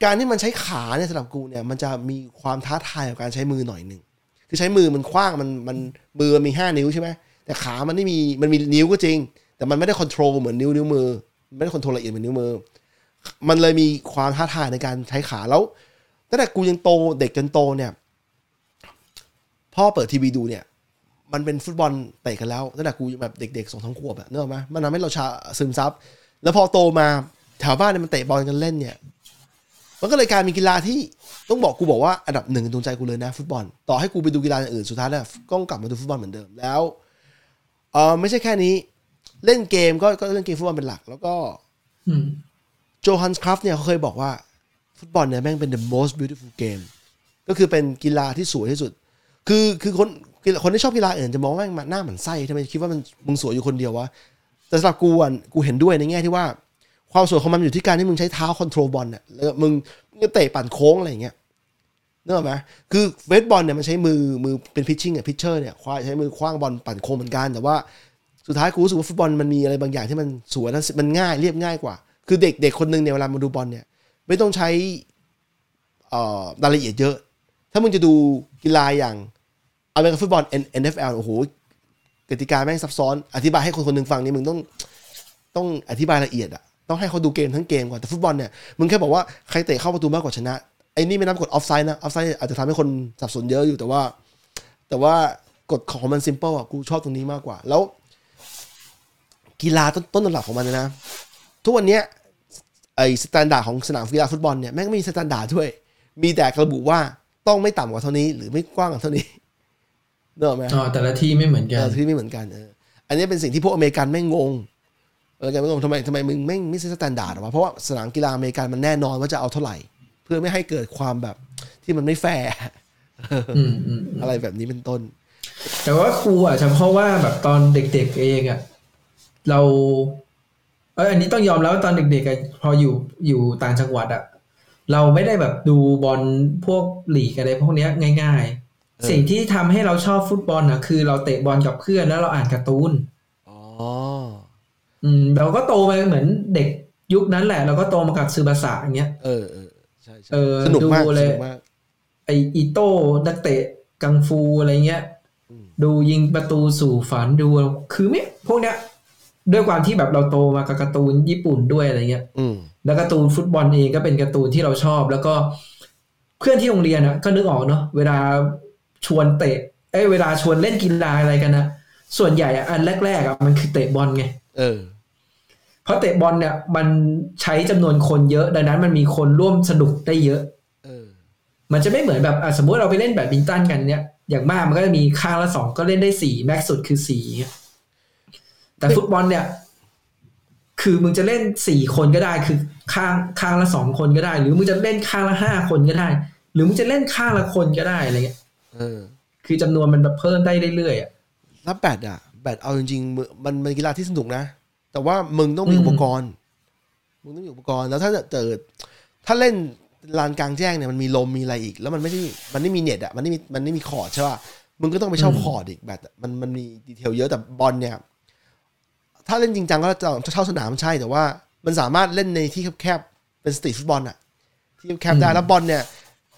การที่มันใช้ขาเนี่ยสำหรับกูเนี่ยมันจะมีความท้าทายกับการใช้มือหน่อยหนึ่งคือใช้มือมันขว้างมันมันมือมันมีห้านิ้วใช่ไหมแต่ขามันไม่มีมันมีนิ้วก็จริง แต่มันไม่ได้ control เหมือนนิ้วนิ้วมือไม่ได้ control ละเอียดเหมือนนิ้วมือ มันเลยมีความท้าทายในการใช้ขาแล้วตั้งแต่กูยังโตเด็กจนโตเนี่ย พ่อเปิดทีวีดูเนี่ย มันเป็นฟุตบอลเตะกันแล้วตั้งแต่กูยังแบบเด็กๆสองทั้งขวบอะนึกออกไหมมันทำให้เราชาซึมซับแล้วพอโตมาแถวบ้านเนี่ยมันเตะบอลกันเล่นเนี่ย มันก็เลยกลายเป็นกีฬาที่ต้องบอกกูบอกว่าอันดับหนึ่งดวงใจกูเลยนะฟุตบอล ต่อให้กูไปดูกีฬาอื่นสุดท้ายแล้วก็กลับมาดูฟุตบอลเหมือนเดิมแล้วเออไม่ใช่แค่นี้ เล่นเกมก็ก็เล่นเกมฟุตบอลเป็นหลัก แล้วก็อื โยฮันครัฟฟ์เนี่ยเขาเคยบอกว่า ฟุตบอลเนี่ยแม่งเป็น the most beautiful game ก็คือเป็นกีฬาที่สวยที่สุด คือคือคนคนที่ชอบกีฬาอื่นจะมองว่าแม่งหน้าเหมือนไส้ทำไมคิดว่ามันมึงสวยอยู่คนเดียววะแต่สำหรับกูอะกูเห็นด้วยในแง่ที่ว่า ความสวยของมันอยู่ที่การที่มึงใช้เท้า control บอลเนี่ยแล้วมึงเตะปั่นโค้งอะไรอย่างเงี้ยนึกออกไหมคือเบสบอลเนี่ยมันใช้มือมือเป็น pitching อะ pitcher เนี่ยขว้างใช้มือขว้างบอลปั่นโค้งเหมือนกันแต่ว่าสุดท้ายกูรู้สึกว่าฟุตบอลมันมีอะไรบางอย่างที่มันสวยและมันง่ายเรียบง่ายกว่า คือเด็กเด็กคนหนึ่งเนี่ยเวลามาดูบอลเนี่ย ไม่ต้องใช้รายละเอียดเยอะ ถ้ามึงจะดูกีฬาอย่างอเมริกันฟุตบอล NFL โอ้โหกติกาแม่งซับซ้อน อธิบายให้คนคนหนึ่งฟังนี่มึงต้องต้องอธิบายละเอียดอะต้องให้เขาดูเกมทั้งเกมก่อน แต่ฟุตบอลเนี่ย มึงแค่บอกว่าใครเตะเข้าประตูมากกว่าชนะ ไอ้นี่ไม่นับกฎออฟไซด์นะ ออฟไซด์อาจจะทำให้คนสับสนเยอะอยู่แต่ว่า แต่ว่ากฎของมัน simple อะกูชอบตรงนี้มากกว่า แล้ว กีฬาต้นต้นตำรับของมันนะ ทุกวันเนี้ยไอ้ standard ของสนามกีฬาฟุตบอลเนี่ยแม่งไม่มี standard ด้วย มีแต่ระบุว่าต้องไม่ต่ำกว่าเท่านี้ หรือไม่กว้างกว่าเท่านี้นึกออกไหมอ๋อแต่ละที่ไม่เหมือนกันเออที่ไม่เหมือนกันเอออันนี้เป็นสิ่งที่พวกอเมริกันไม่งงเออแกไม่งงทำไมทำไมมึงไม่ไม่ใช่ standard วะเพราะว่าสนามกีฬาอเมริกันมันแน่นอนว่าจะเอาเท่าไหร่ เพื่อไม่ให้เกิดความแบบที่มันไม่แฟร์อืมอืมอะไรแบบนี้เป็นต้น แต่ว่าครูอะเฉพาะว่าแบบตอนเด็กๆเองอะเรา เอออันนี้ต้องยอมแล้วว่าตอนเด็กๆอะพออยู่อยู่ต่างจังหวัดอะเราไม่ได้แบบดูบอลพวกหลีกอะไรพวกเนี้ยง่ายเออๆสิ่งที่ทำให้เราชอบฟุตบอลอะคือเราเตะบอลกับเพื่อนแล้วเราอ่านการ์ตูนอ๋ออืมเราก็โตมาเหมือนเด็กยุคนั้นแหละ เราก็โตมากับซือบาสะอย่างเงี้ยเออเออใช่ใช่เออสนุกมากดูสเลยนุกมากไออิโต้นักเตะกังฟูอะไรเงี้ยอืมดูยิงประตูสู่ฝันดูคือไม่พวกเนี้ย ด้วยความที่แบบเราโตมากับการ์ตูนญี่ปุ่นด้วยอะไรเงี้ยอืมแล้วการ์ตูนฟุตบอลเองก็เป็นการ์ตูนที่เราชอบ แล้วก็เพื่อนที่โรงเรียนอะก็นึกออกเนาะเวลาชวนเตะ เอ้ยเวลาชวนเล่นกีฬาอะไรกันนะส่วนใหญ่อะอันแรกๆอะมันคือเตะบอลไงเออเพราะเตะบอลเนี่ยมันใช้จำนวนคนเยอะ ดังนั้นมันมีคนร่วมสนุกได้เยอะเออมันจะไม่เหมือนแบบอะสมมติเราไปเล่นแบดมินตันกันเนี่ยอย่างมากมันก็จะมีข้างละสองก็เล่นได้สี่แม็กซ์สุดคือสี่เงี้ย แต่ฟุตบอลเนี่ย คือมึงจะเล่นสี่คนก็ได้ คือข้างข้างละสองคนก็ได้ หรือมึงจะเล่นข้างละห้าคนก็ได้ หรือมึงจะเล่นข้างละคนก็ได้อะไรเงี้ยเออคือจำนวนมันแบบเพิ่มได้เรื่อยๆอะแล้วแบดอะแบดเอาจริงๆมึงมันมันกีฬาที่สนุกนะ แต่ว่ามึงต้องมีอืมอุปกรณ์ มึงต้องมีอุปกรณ์แล้วถ้าเกิดถ้าเล่นลานกลางแจ้งเนี่ยมันมีลมมีอะไรอีก แล้วมันไม่ใช่มันไม่มีเน็ตอะมันไม่มีมันไม่มีคอร์ดใช่ป่ะมึงก็ต้องไปเช่าคอร์ดอีกแบดอะมันมันมี detail เยอะแต่บอลเนี่ย ถ้าเล่นจริงจังก็จะเช่าสนามใช่แต่ว่า มันสามารถเล่นในที่แคบๆเป็น street football อะที่แคบๆได้อืมแล้วบอลเนี่ย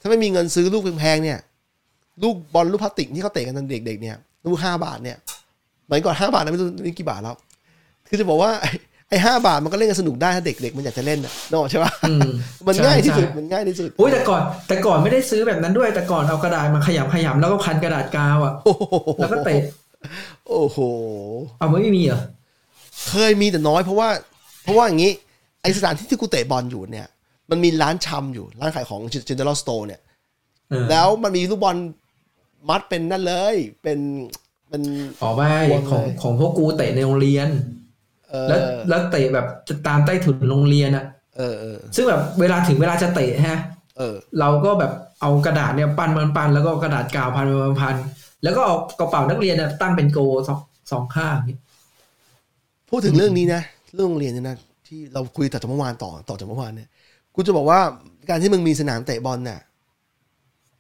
ถ้าไม่มีเงินซื้อลูกแพงๆเนี่ย ลูกบอลลูกพลาสติกที่เขาเตะกันตอนเด็กๆเนี่ย ลูกห้าบาทเนี่ยเหมือนก่อนห้าบาทนะไม่รู้นี่กี่บาทแล้วคือจะบอกว่าไอ้ห้าบาทมันก็เล่นกันสนุกได้ถ้าเด็กๆมันอยากจะเล่นอะนกออกใช่ปะอืมมันใช่ง่ายที่สุดใช่มันง่ายที่สุดโอ้ยแต่ก่อน แต่ก่อนไม่ได้ซื้อแบบนั้นด้วย แต่ก่อนเอากระดาษมาขยำขยำแล้วก็พันกระดาษกาวอะโอ้โหแล้วก็เตะโอ้โหเอาไม่มีเหรอ เคยมีแต่น้อยเพราะว่า เพราะว่าอย่างนี้ ไอสถานที่ที่กูเตะบอลอยู่เนี่ย มันมีร้านชำอยู่ ร้านขายของ General Store เนี่ยเออแล้วมันมีลูกบอลมัดเป็นนั่นเลย เป็นเป็นอ๋อไม่วงเลยของของพวกกูเตะในโรงเรียนเออแล้วแล้วเตะแบบจะตามใต้ถุนโรงเรียนอะเออเออซึ่งแบบเวลาถึงเวลาจะเตะฮะเออ เราก็แบบเอากระดาษเนี่ยปั้นมันปั้นแล้วก็เอากระดาษกาวพันพันพันแล้วก็เอากระเป๋านักเรียนเนี่ยตั้งเป็นโกสองสองข้างอย่างงี้ พูดถึงเรื่องนี้นะเรื่องโรงเรียนเนี่ยนะที่เราคุยต่อจากเมื่อวานต่อต่อจากเมื่อวานเนี่ยกูจะบอกว่าการที่มึงมีสนามเตะบอลน่ะ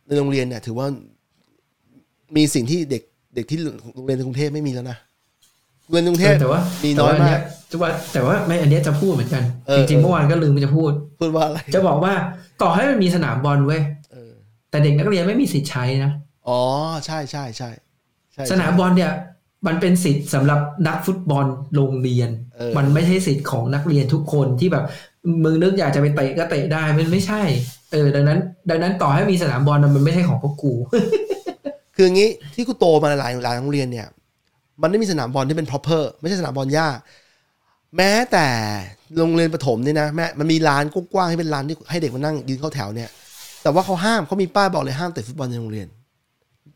ในโรงเรียนเนี่ยถือว่ามีสิ่งที่เด็กเด็กที่โรงเรียนในกรุงเทพไม่มีแล้วนะโรงเรียนในกรุงเทพแต่ว่ามีแต่น้อยว่าอันมาเนี้กยจะว่าแต่ว่าไม่อันเนี้ยจะพูดเหมือนกันเออจริงเออๆเมื่อวานก็ลืมไปจะพูดพูดว่าอะไรจะบอกว่าต่อให้มันมีสนามบอลเว้ยเออแต่เด็กนักเรียนไม่มีสิทธิ์ใช้นะอ๋อใช่ใช่ใช่ใช่สนามบอลเนี่ย มันเป็นสิทธิ์สำหรับนักฟุตบอลโรงเรียนเออมันไม่ใช่สิทธิ์ของนักเรียนทุกคนที่แบบมึงนึกอยากจะไปเตะก็เตะได้มันไม่ใช่ เออ ดังนั้น ดังนั้นต่อให้มีสนามบอลมันไม่ใช่ของพวกกู คืออย่างนี้ที่กูโตมาหลายหลายโรงเรียนเนี่ย มันไม่มีสนามบอลที่เป็น proper ไม่ใช่สนามบอลหญ้า แม้แต่โรงเรียนประถมเนี่ยนะแม้มันมีลานกว้างๆให้เป็นลานที่ให้เด็กมานั่งยืนเข้าแถวเนี่ย แต่ว่าเขาห้ามเขามีป้ายบอกเลยห้ามเตะฟุตบอลในโรงเรียน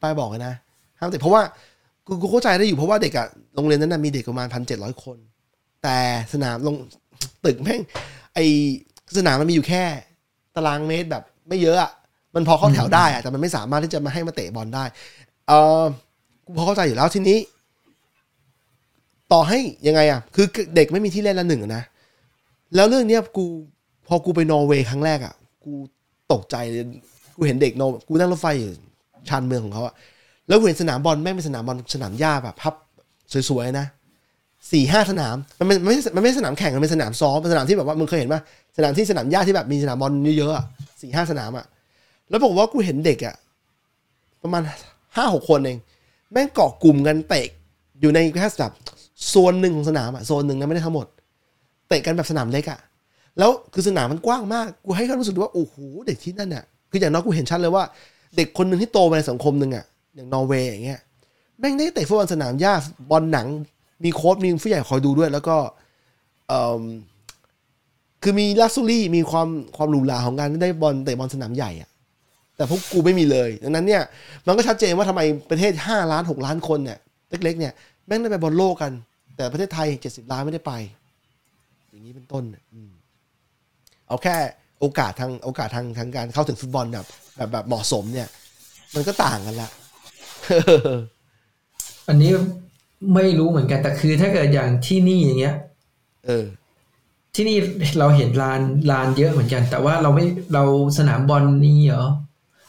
ป้ายบอกเลยนะห้ามเตะเพราะว่า กูกูเข้าใจได้อยู่เพราะว่าเด็กอะโรงเรียนนั้นนะมีเด็กประมาณพันเจ็ดร้อยคน แต่สนามลงตึกแม่งไอสนามมันมีอยู่แค่ ตารางเมตรแบบไม่เยอะอะมันพอเข้าแถวได้อะแต่มันไม่สามารถที่จะมาให้มาเตะบอลได้ เออกูพอเข้าใจอยู่แล้วทีนี้ ต่อให้ยังไงอะคือเด็กไม่มีที่เล่นละหนึ่งอะนะแล้วเรื่องเนี้ยกูพอกูไปนอร์เวย์ครั้งแรกอะกูตกใจเลยกูเห็นเด็กนอร์กูนั่งรถไฟอยู่ชานเมืองของเขาอะ แล้วเห็นสนามบอลแม่งเป็นสนามบอลสนามหญ้าแบบพับสวยๆนะสี่ห้าสนามมันไม่มันไม่มันไม่สนามแข่งมันเป็นสนามซ้อมเป็นสนามที่แบบว่ามึงเคยเห็นปะสนามที่สนามหญ้าที่แบบมีสนามบอลเยอะๆสี่ห้าสนามอะแล้วบอกว่ากูเห็นเด็กอะประมาณห้าหกคนเอง แม่งเกาะกลุ่มกันเตะอยู่ในแค่แบบโซนหนึ่งของสนามอะโซนหนึ่งนะไม่ได้ทั้งหมด เตะกันแบบสนามเล็กอะแล้วคือสนามมันกว้างมากกูให้ความรู้สึกว่าโอ้โหเด็กที่นั่นอะคืออย่างน้อยกูเห็นชัดเลยว่า เด็กคนหนึ่งที่โตมาในสังคมหนึ่งอะ อย่างนอร์เวย์อย่างเงี้ยแม่งได้เตะฟุตบอลสนามหญ้าบอลหนัง มีโค้ชมีผู้ใหญ่คอยดูด้วย แล้วก็เออคือมีลักซ์รี่มีความความหรูหราของการได้บอลเตะบอลสนามใหญ่อะแต่พวกกูไม่มีเลย ดังนั้นเนี่ย มันก็ชัดเจนว่าทำไมประเทศห้าล้านหกล้านคนเนี่ยเล็ก ๆ เนี่ยแม่งได้ไปบอลโลกกัน แต่ประเทศไทยเจ็ดสิบล้านไม่ได้ไป อย่างนี้เป็นต้นเนี่ยอืมเอาแค่โอกาสทางโอกาสทางทางการเข้าถึงฟุตบอลแบบแบบแบบเหมาะสมเนี่ย มันก็ต่างกันละ อันนี้ไม่รู้เหมือนกัน แต่คือถ้าเกิดอย่างที่นี่อย่างเงี้ย เออ ที่นี่เราเห็นลานลานเยอะเหมือนกัน แต่ว่าเราไม่เราสนามบอลนี่เหรอ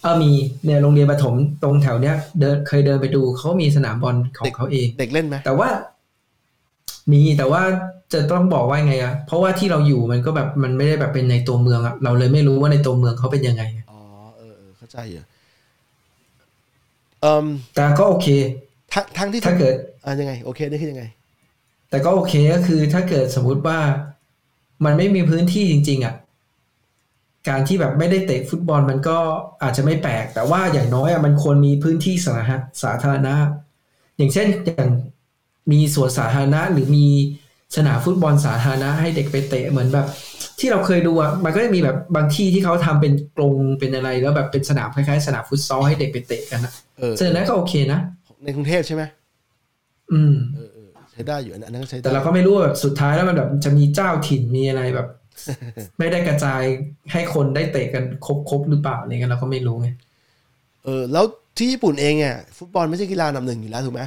เออมีเนี่ยโรงเรียนประถมตรงแถวเนี้ยเดินเคยเดินไปดูเขามีสนามบอลของเขาเอง เด็กเล่นไหมแต่ว่า มีแต่ว่าจะต้องบอกว่าไงอะเพราะว่าที่เราอยู่มันก็แบบมันไม่ได้แบบเป็นในตัวเมืองอะเราเลยไม่รู้ว่าในตัวเมืองเขาเป็นยังไงอ๋อเออเออเข้าใจอยู่เอ่ม แต่ก็โอเคทางทางที่ถ้าเกิดอ่ายังไง โอเคนี่คือยังไง แต่ก็โอเคก็คือถ้าเกิดสมมุติว่ามันไม่มีพื้นที่จริง ๆอะการที่แบบไม่ได้เตะฟุตบอลมันก็อาจจะไม่แปลก แต่ว่าอย่างน้อยอะมันควรมีพื้นที่สาธารณะสาธารณะอย่างเช่นอย่างมีสวนสาธารณะหรือมี สนามฟุตบอลสาธารณะให้เด็กไปเตะเหมือนแบบ ที่เราเคยดูอะมันก็จะมีแบบบางที่ที่เขาทำเป็นกรงเป็นอะไรแล้วแบบเป็นสนามคล้ายๆ สนามฟุตซอลให้เด็กไปเตะกันนะเออซึ่งอันนั้นก็โอเคนะในกรุงเทพใช่ไหมอืมเออเออใช้ได้อยู่อันนั้นก็ใช้ได้แต่เราก็ไม่รู้ว่าแบบสุดท้ายแล้วมันแบบจะมีเจ้าถิ่นมีอะไรแบบ ไม่ได้กระจายให้คนได้เตะกันครบๆหรือเปล่าอะไรเงี้ยเราก็ไม่รู้ไงเออแล้วที่ญี่ปุ่นเองเนี่ยฟุตบอลไม่ใช่กีฬาอันดับหนึ่งอยู่แล้วถูกไหม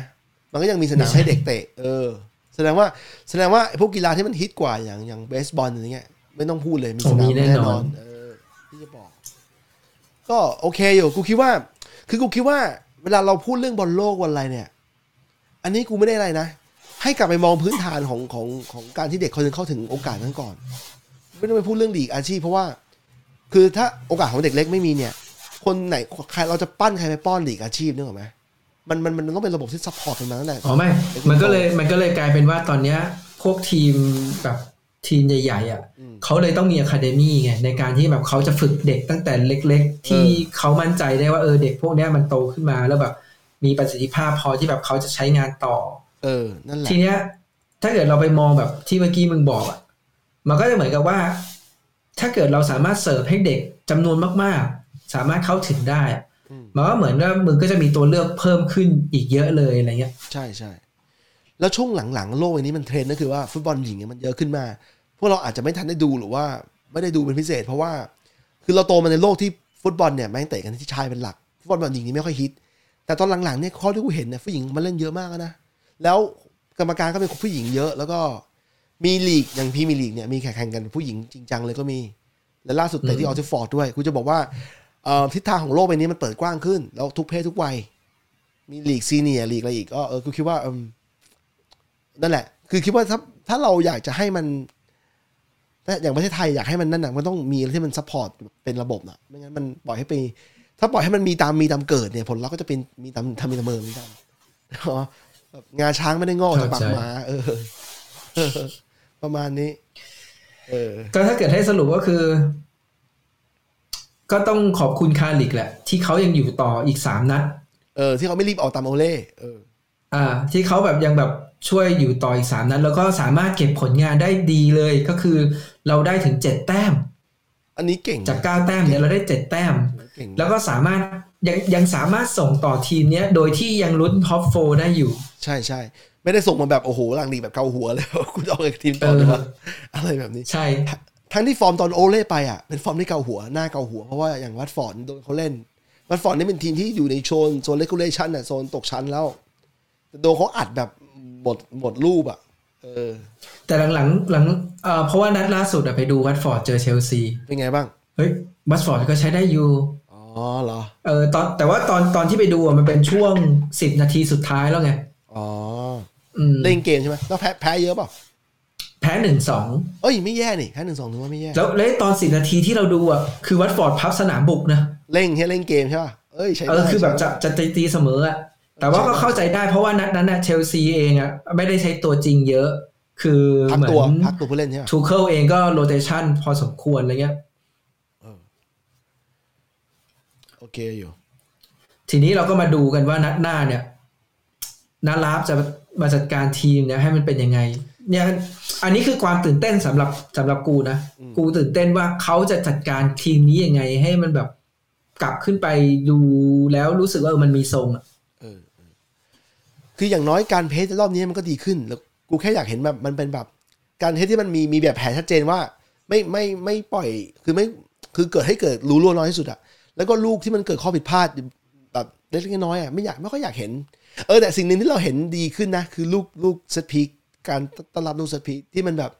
มันก็ยังมีสนามให้เด็กเตะ เออ แสดงว่าแสดงว่าไอ้พวกกีฬาที่มันฮิตกว่าอย่างอย่างเบสบอลอย่างเงี้ยไม่ต้องพูดเลยมีสนามแน่นอนเออที่จะบอก ก็โอเคอยู่กูคิดว่า คือกูคิดว่า เวลาเราพูดเรื่องบอลโลกวันอะไรเนี่ย อันนี้กูไม่ได้อะไรนะ ให้กลับไปมองพื้นฐานของของของการที่เด็กคนหนึ่งเข้าถึงโอกาสนั้นก่อน ไม่ต้องไปพูดเรื่องลีกอาชีพเพราะว่า คือถ้าโอกาสของเด็กเล็กไม่มีเนี่ย คนไหนใครเราจะปั้นใครไปป้อนลีกอาชีพนึกออกไหม มันมันมันต้องเป็นระบบที่ support กันมาตั้งแต่อ๋อไม่ มันก็เลยมันก็เลยกลายเป็นว่าตอนเนี้ยพวกทีมแบบทีมใหญ่ๆอะอืมเขาเลยต้องมี academy ไงในการที่แบบเขาจะฝึกเด็กตั้งแต่เล็ก ๆ ที่เขามั่นใจได้ว่าเออเด็กพวกเนี้ยมันโตขึ้นมาแล้วแบบ มีประสิทธิภาพพอที่แบบเขาจะใช้งานต่อ เออนั่นแหละทีเนี้ย ถ้าเกิดเราไปมองแบบที่เมื่อกี้มึงบอกอะมันก็จะเหมือนกับว่า ถ้าเกิดเราสามารถเสิร์ฟให้เด็กจำนวนมากๆ สามารถเข้าถึงได้อะอื มันก็เหมือนว่ามึงก็จะมีตัวเลือกเพิ่มขึ้นอีกเยอะเลยอะไรเงี้ย ใช่ใช่แล้วช่วงหลังๆ โลกอันนี้มันเทรนด์ก็คือว่าฟุตบอลหญิงมันเยอะขึ้นมา พวกเราอาจจะไม่ทันได้ดูหรือว่าไม่ได้ดูเป็นพิเศษ เพราะว่า คือเราโตมาในโลกที่ฟุตบอลเนี่ยแม่งเตะกันที่ชายเป็นหลักฟุตบอลหญิงนี่ไม่ค่อยฮิต แต่ตอนหลังๆเนี่ยข้อที่กูเห็นเนี่ยผู้หญิงมาเล่นเยอะมากนะแล้วกรรมการก็เป็นผู้หญิงเยอะ แล้วก็มีลีกอย่าง Premier League เนี่ยมีแข่งกันผู้หญิงจริงจังเลยก็มีและล่าสุดเตะที่ออ t ติฟอร์ดด้วยกูจะบอกว่า ทิศทางของโลกใบนี้มันเปิดกว้างขึ้น แล้วทุกเพศทุกวัย มีลีก senior ลีกอะไรอีกก็เออกูคิดว่าอนั่นแหละ คือคิดว่าถ้าถ้าเราอยากจะให้มันอย่างประเทศไทยอยากให้มันนั่นน่ะมันต้องมีอะไรที่มัน support เป็นระบบนะไม่งั้นมันปล่อยให้ไป ถ้าปล่อยให้มันมีตามมีตามเกิดเนี่ย ผลลัพธ์ก็จะเป็นมีตามทำมีตามเมืองเหมือนกันอ๋องาช้างไม่ได้งอกจากปากหมาเออ ประมาณนี้ เออ ก็ถ้าเกิดให้สรุปก็คือ ก็ต้องขอบคุณคาร์ริกแหละ ที่เขายังอยู่ต่ออีกสามนัด เออ ที่เขาไม่รีบออกตามโอเล่เออ อ่า ที่เขาแบบยังแบบช่วยอยู่ต่ออีกสามนัด แล้วก็สามารถเก็บผลงานได้ดีเลยก็คือเราได้ถึงเจ็ดแต้ม อันนี้เก่งนะจากเก้าแต้มเนี่ยเราได้เจ็ดแต้มเก่งนะแล้วก็สามารถยังยังสามารถส่งต่อทีมเนี้ย โดยที่ยังลุ้น top four ได้อยู่ ใช่ใช่ไม่ได้ส่งมาแบบโอ้โหหลังดีแบบเกาหัวเลยคุณเอาอีกทีมต่อเลยว่าอะไรแบบนี้ ใช่ ทั้งที่ฟอร์มตอนโอเล่ไปอะเป็นฟอร์มที่เกาหัวน่าเกาหัว เพราะว่าอย่างวัตฟอร์ดโดนเขาเล่น วัตฟอร์ดนี่เป็นทีมที่อยู่ในโซนโซนเลกูเลชันอะโซนตกชั้นแล้วแต่โดนเขาอัดแบบหมดหมดรูปอะเออ แต่หลังๆหลังเอ่อเพราะว่านัดล่าสุดอะไปดูวัตฟอร์ดเจอเชลซีเป็นไงบ้างเฮ้ยวัตฟอร์ดก็ใช้ได้อยู่อ๋อเหรอเออตอนแต่ว่าตอนตอนที่ไปดูอะมันเป็นช่วงสิบนาทีสุดท้ายแล้วไงอ๋ออืมเล่นเกมใช่ไหมแล้วแพ้แพ้เยอะเปล่า แพ้หนึ่งสองเอ้ยไม่แย่นี่แพ้หนึ่งสองถือว่าไม่แย่ แล้วแล้วตอนสิบนาทีที่เราดูอะคือวัตฟอร์ดพับสนามบุกนะเล่นแค่เล่นเกมใช่ป่ะเอ้ยใช้เอได้อคือแบบจะจะตีตีเสมออะแต่ว่าก็เข้าใจได้เพราะว่านัดนั้นน่ะเชลซีเองอะไม่ได้ใช้ตัวจริงเยอะ คือพักเหมือตัวนพักตัวผู้เล่นใช่ป่ะทูเคิลเองก็ rotation พอสมควรอะไรเงี้ยโอเคอยู่ ทีนี้เราก็มาดูกันว่านัดหน้าเนี่ยน้าราล์ฟจะมาจัดการทีมเนี่ยให้มันเป็นยังไง เนี่ยอันนี้คือความตื่นเต้นสำหรับสำหรับกูนะ กูตื่นเต้นว่าเขาจะจัดการทีมนี้ยังไง ให้มันแบบกลับขึ้นไปดูแล้วรู้สึกว่าเออมันมีทรงอะเออเออคืออย่างน้อยการเพจรอบนี้มันก็ดีขึ้น แล้วกูแค่อยากเห็นแบบมันเป็นแบบ การเพจที่มันมีมีแบบแผนชัดเจนว่า ไม่ไม่ไม่ปล่อย คือไม่คือเกิดให้เกิดรู้ล่วน้อยที่สุดอะแล้วก็ลูกที่มันเกิดข้อผิดพลาดแบบเล็กๆน้อยๆอะไม่อยากไม่ค่อยอยากเห็น เออแต่สิ่งหนึ่งที่เราเห็นดีขึ้นนะ คือลูกลูก set piece การต้อนรับลูสพีที่มันแบบ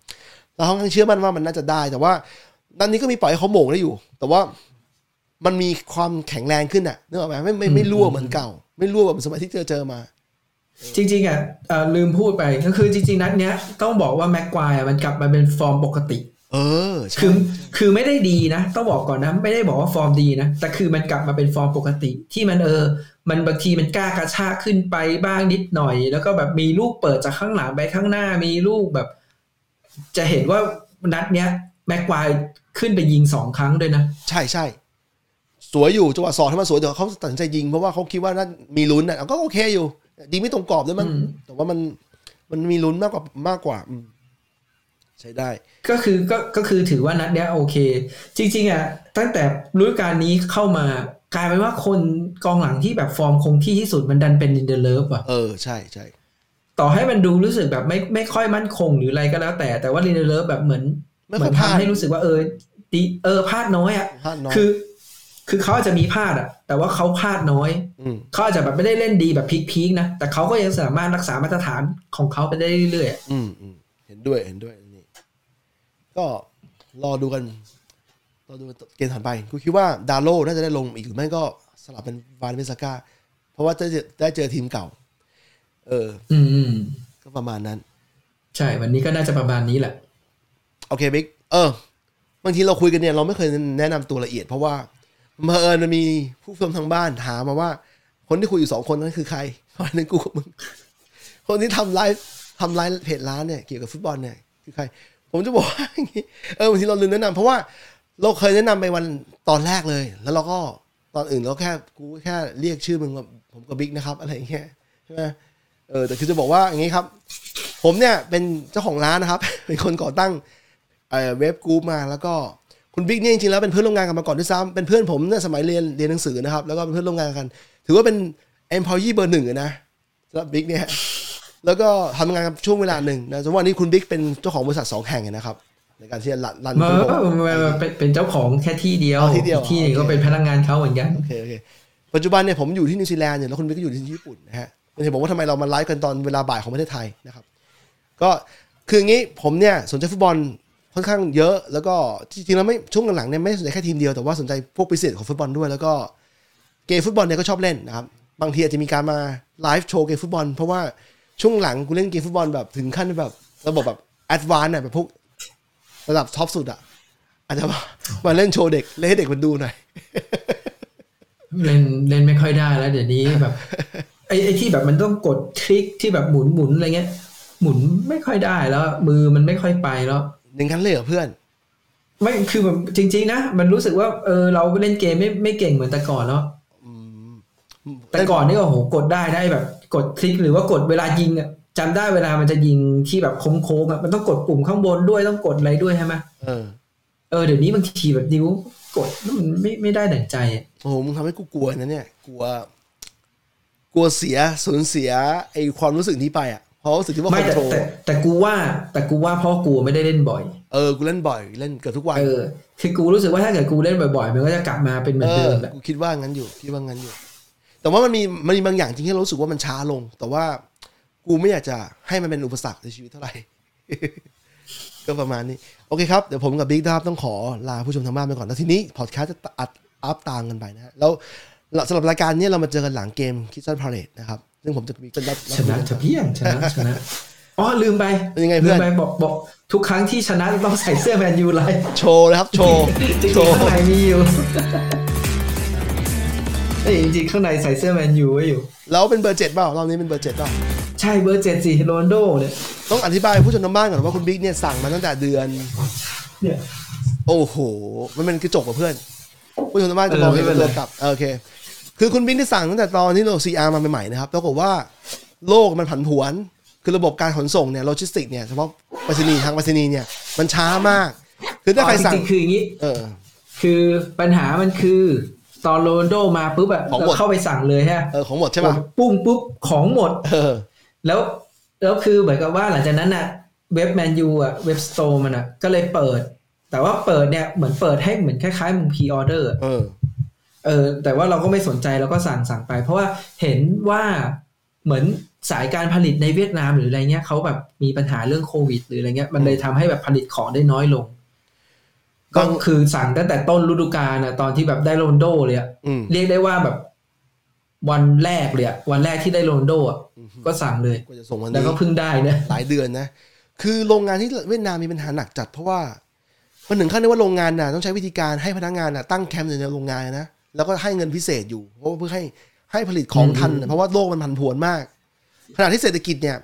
เราค่อนข้างเชื่อมั่นว่ามันน่าจะได้ แต่ว่านัดนี้ก็มีปล่อยให้เขาโหม่งได้อยู่ แต่ว่ามันมีความแข็งแรงขึ้นอะนึกออกไหมไม่ไม่ไม่รั่วเหมือนเก่า ไม่รั่วแบบสมัยที่เจอเจอมา จริงๆอะอ่อลืมพูดไปก็คือจริง ๆ นัดเนี้ยต้องบอกว่าแม็กไกวร์อะมันกลับมาเป็นฟอร์มปกติ เออใช่คือคือไม่ได้ดีนะ ต้องบอกก่อนนะ ไม่ได้บอกว่าฟอร์มดีนะ แต่คือมันกลับมาเป็นฟอร์มปกติ ที่มันเออ มันบางทีมันกล้ากระชากขึ้นไปบ้างนิดหน่อย แล้วก็แบบมีลูกเปิดจากข้างหลังไปข้างหน้ามีลูกแบบ จะเห็นว่านัดเนี้ยแม็กควายขึ้นไปยิงสองครั้งด้วยนะ ใช่ใช่สวยอยู่จังหวะสองที่มันสวยแต่เขาตัดสินใจยิงเพราะว่าเขาคิดว่านั่นมีลุ้นอะก็โอเคอยู่ยิงไม่ตรงกรอบด้วยมันอืมแต่ว่ามันมันมีลุ้นมากกว่ามากกว่าอืม ใช้ได้ ก็คือก็ก็คือถือว่านัดเนี้ยโอเค จริง ๆอะตั้งแต่ฤดูกาลนี้เข้ามากลายเป็นว่าคนกองหลังที่แบบฟอร์มคงที่ที่สุดมันดันเป็นลินเดเลฟอะเออใช่ใช่ต่อให้มันดูรู้สึกแบบไม่ไม่ค่อยมั่นคงหรืออะไรก็แล้วแต่แต่ว่าลินเดเลฟแบบเหมือนไม่เหมืค่ออยนพลาดทำให้รู้สึกว่าเออดีเออพลาดน้อยอะพลาดน้อยคือ คือเขาอาจจะมีพลาดอะ แต่ว่าเขาพลาดน้อยมเขาอาจจะแบบไม่ได้เล่นดีแบบพีคๆนะแต่เขาก็ยังสามารถรักษามาตรฐานของเขาไปได้เรื่อยๆอะอืมอืมเห็นด้วยเห็นด้วยอันนี่ ก็รอดูกันรอดูเกมถัดไปกูคิดว่าดาโลน่าจะได้ลงอีกหรือไม่ก็สลับเป็นวานบิสซาก้าเพราะว่าจะได้เจอทีมเก่า เออ อืมอืมก็ประมาณนั้น ใช่ วันนี้ก็น่าจะประมาณนี้แหละ โอเคบิ๊กเออบางทีเราคุยกันเนี่ยเราไม่เคยแนะนำตัวละเอียด เพราะว่าเมื่อเอิญมันมีผู้ชมทางบ้านถามมาว่า คนที่คุยอยู่สองคนนั้นคือใครเพราะฉะนั้นกูกับมึงคนที่ทำไลฟ์ทำไลฟ์เพจร้านเนี่ยเกี่ยวกับฟุตบอลเนี่ยคือใคร ผมจะบอกว่าอย่างงี้เออบางทีเราลืมแนะนำเพราะว่าเราเคยแนะนำไปวันตอนแรกเลย แล้วเราก็ตอนอื่นเราแค่กูแค่เรียกชื่อมึงว่าผมกับบิ๊กนะครับ อะไรอย่างเงี้ยใช่ไหมเออแต่คือจะบอกว่าอย่างงี้ครับ ผมเนี่ยเป็นเจ้าของร้านนะครับ เป็นคนก่อตั้งเออ web group มาแล้วก็คุณบิ๊กเนี่ยจริงๆแล้วเป็นเพื่อนร่วมงานกันมาก่อนด้วยซ้ำเป็นเพื่อนผมเนี่ยสมัยเรียนเรียนหนังสือนะครับ แล้วก็เป็นเพื่อนร่วมงานกัน ถือว่าเป็น employee เบอร์หนึ่งนะสำหรับบิ๊กเนี่ย แล้วก็ทำงานกันช่วงเวลาหนึ่งนะสมมติวันนี้คุณบิ๊กเป็นเจ้าของบริษัทสองแห่งเลยนะครับในการที่จะ run run เมื่ระบบอเป็นเป็นเจ้าของแค่ที่เดียวอ๋อที่เดียวอีกที่หนึ่งโอเคก็เป็นพนักงานเขาเหมือนกันโอเคโอเคปัจจุบันเนี่ยผมอยู่ที่นิวซีแลนด์เนี่ยแล้วคุณบิ๊กก็อยู่ที่ญี่ปุ่นนะฮะมันเห็นบอกว่าทำไมเรามาไลฟ์กันตอนเวลาบ่ายของประเทศไทยนะครับก็คืออย่างนี้ผมเนี่ยสนใจฟุตบอลค่อนข้างเยอะ แล้วก็จริงๆแล้วไม่ช่วงหลังๆเนี่ยไม่ได้สนใจแค่ทีมเดียวแต่ว่าสนใจพวกพิเศษของฟุตบอลด้วย แล้วก็เกมฟุตบอลเนี่ยก็ชอบเล่นนะครับบางทีอาจจะมีการมาไลฟ์โชว์เกมฟุตบอลเพราะว่า ช่วงหลังกูเล่นเกมฟุตบอลแบบถึงขั้นแบบ ระบบแบบ advance อะแบบพวกระดับ top สุดอะอาจจะมามาเล่นโชว์เด็กเล่นให้เด็กมันดูหน่อยเล่นเล่นไม่ค่อยได้แล้ว เดี๋ยวนี้แบบไอ้ไอ้ที่แบบมันต้องกดคลิกที่แบบหมุนหมุนอะไรเงี้ย หมุนไม่ค่อยได้แล้ว มือมันไม่ค่อยไปแล้วอย่างนั้นเลยเหรอเพื่อน ไม่คือแบบจริง ๆ นะมันรู้สึกว่าเออเราเล่นเกมไม่ไม่เก่งเหมือนแต่ก่อนแล้ว แต่ก่อนนี่ก็โหกดได้ได้แบบ กดคลิกหรือว่ากดเวลายิงอะจำได้เวลามันจะยิงที่แบบโค้งๆอะมันต้องกดปุ่มข้างบนด้วยต้องกดอะไรด้วยใช่ไหมเออเออเดี๋ยวนี้บางทีแบบนิ้วกดแล้วมันไม่ไม่ได้ดั่งใจอะโอ้โหมึงทำให้กูกลัวนะเนี่ย กลัว กลัวเสียสูญเสียไอความรู้สึกนี้ไปอะเพราะรู้สึกที่ว่าคไม่อนแต่โทรลแต่แต่กูว่า แต่กูว่าเพราะกูไม่ได้เล่นบ่อย เออกูเล่นบ่อยเล่นเกือบทุกวันเออคือกูรู้สึกว่าถ้าเกิดกูเล่นบ่อยๆมันก็จะกลับมาเป็นเหมือเอนเดิอมแหละกูคิดว่างั้นอยู่คิดว่างั้นอยู่ แต่ว่ามันมีมันมีบางอย่างจริงที่เรารู้สึกว่ามันช้าลง แต่ว่ากูไม่อยากจะให้มันเป็นอุปสรรคในชีวิตเท่าไหร่ ก็ประมาณนี้ โอเคครับ เดี๋ยวผมกับบิ๊กนะครับต้องขอลาผู้ชมทางบ้านไปก่อน แล้วทีนี้พอดแคสต์จะอัด up ตามกันไปนะฮะแล้วสำหรับรายการเนี้ยเรามาเจอกันหลังเกมคริสตัลพาเลซนะครับ ซึ่งผมจะมีเป็นรับชนะจะเพี้ยงชนะชนะอ๋อลืมไปเป็นยังไงเพื่ลือนมไปบอกบอกทุกครั้งที่ชนะต้องใส่เสื้อแมนยูไลท์โชว์เลยครับ โชว์จริงโชว์ ๆ ข้างในมีอยู่ เอ้ยจริงๆข้างในใส่เสื้อแมนยูไว้อยู่ แล้วเป็นเบอร์เจ็ดเปล่ารอบนี้เป็นเบอร์เจ็ดเปล่าใช่เบอร์เจ็ดสิโรนลโดเนี่ยต้องอธิบายผู้ชมทางบ้านก่อนว่าคุณบิ๊กเนี่ยสั่งมาตั้งแต่เดือน เนี่ย โอ้โห มันเป็นกระจกกับเพื่อน ผู้ชมทางบ้านจะเออมองเห็นไม่เป็เป็นนไร ตัวกลับเออโอเค คือคุณบิ๊กที่สั่งตั้งแต่ตอนที่เรา CR มาใหม่ๆนะครับปรากฏว่าโลกมันผันผวน คือระบบการขนส่งเนี่ยโลจิสติกเนี่ยเฉพาะไปรษณีย์ทางไปรษณีย์เนี่ยมันช้ามาก คือถ้าใครสั่ง จริงๆคืออย่างนี้ เออ คือปัญหามันคือ ตอนโรนัลโดมาปุ๊บอะของหมดเราเข้าไปสั่งเลยฮะเออของหมดใช่ป่ะกดปุ้งปุ๊บของหมด เออ แล้วแล้วคือเหมือนกับว่าหลังจากนั้นน่ะเว็บแมนยูอะเว็บ store มันอะก็เลยเปิด แต่ว่าเปิดเนี่ยเหมือนเปิดให้เหมือนคล้ายๆมึง pre-order เออ เออ แต่ว่าเราก็ไม่สนใจเราก็สั่งสั่งไป เพราะว่าเห็นว่าเหมือนสายการผลิตในเวียดนามหรืออะไรเงี้ยเขาแบบมีปัญหาเรื่องโควิด หรืออะไรเงี้ยมันเลยทำให้แบบผลิตของได้น้อยลง ก็บางคือสั่งตั้งแต่ต้นฤดูกาลนะตอนที่แบบได้โรนลโดเลยอะอืมเรียกได้ว่าแบบ วันแรกเลยอะวันแรกที่ได้โรนลโดอะก็สั่งเลยกว่าจะส่งวันแล้วนี้ก็เพิ่งได้นะหลายเดือนนะ คือโรงงานที่เวียดนามมีปัญหาหนักจัดเพราะว่ามันถึงขั้นที่ว่าโรงงานน่ะต้องใช้วิธีการให้พนักงานน่ะตั้งแคมป์อยู่ในโรงงานนะแล้วก็ให้เงินพิเศษอยู่เพราะว่าเพื่อให้ให้ผลิตของทันน่ะเพราะว่าโลกมันผันผวนมากขณะที่เศรษฐกิจเนี่ย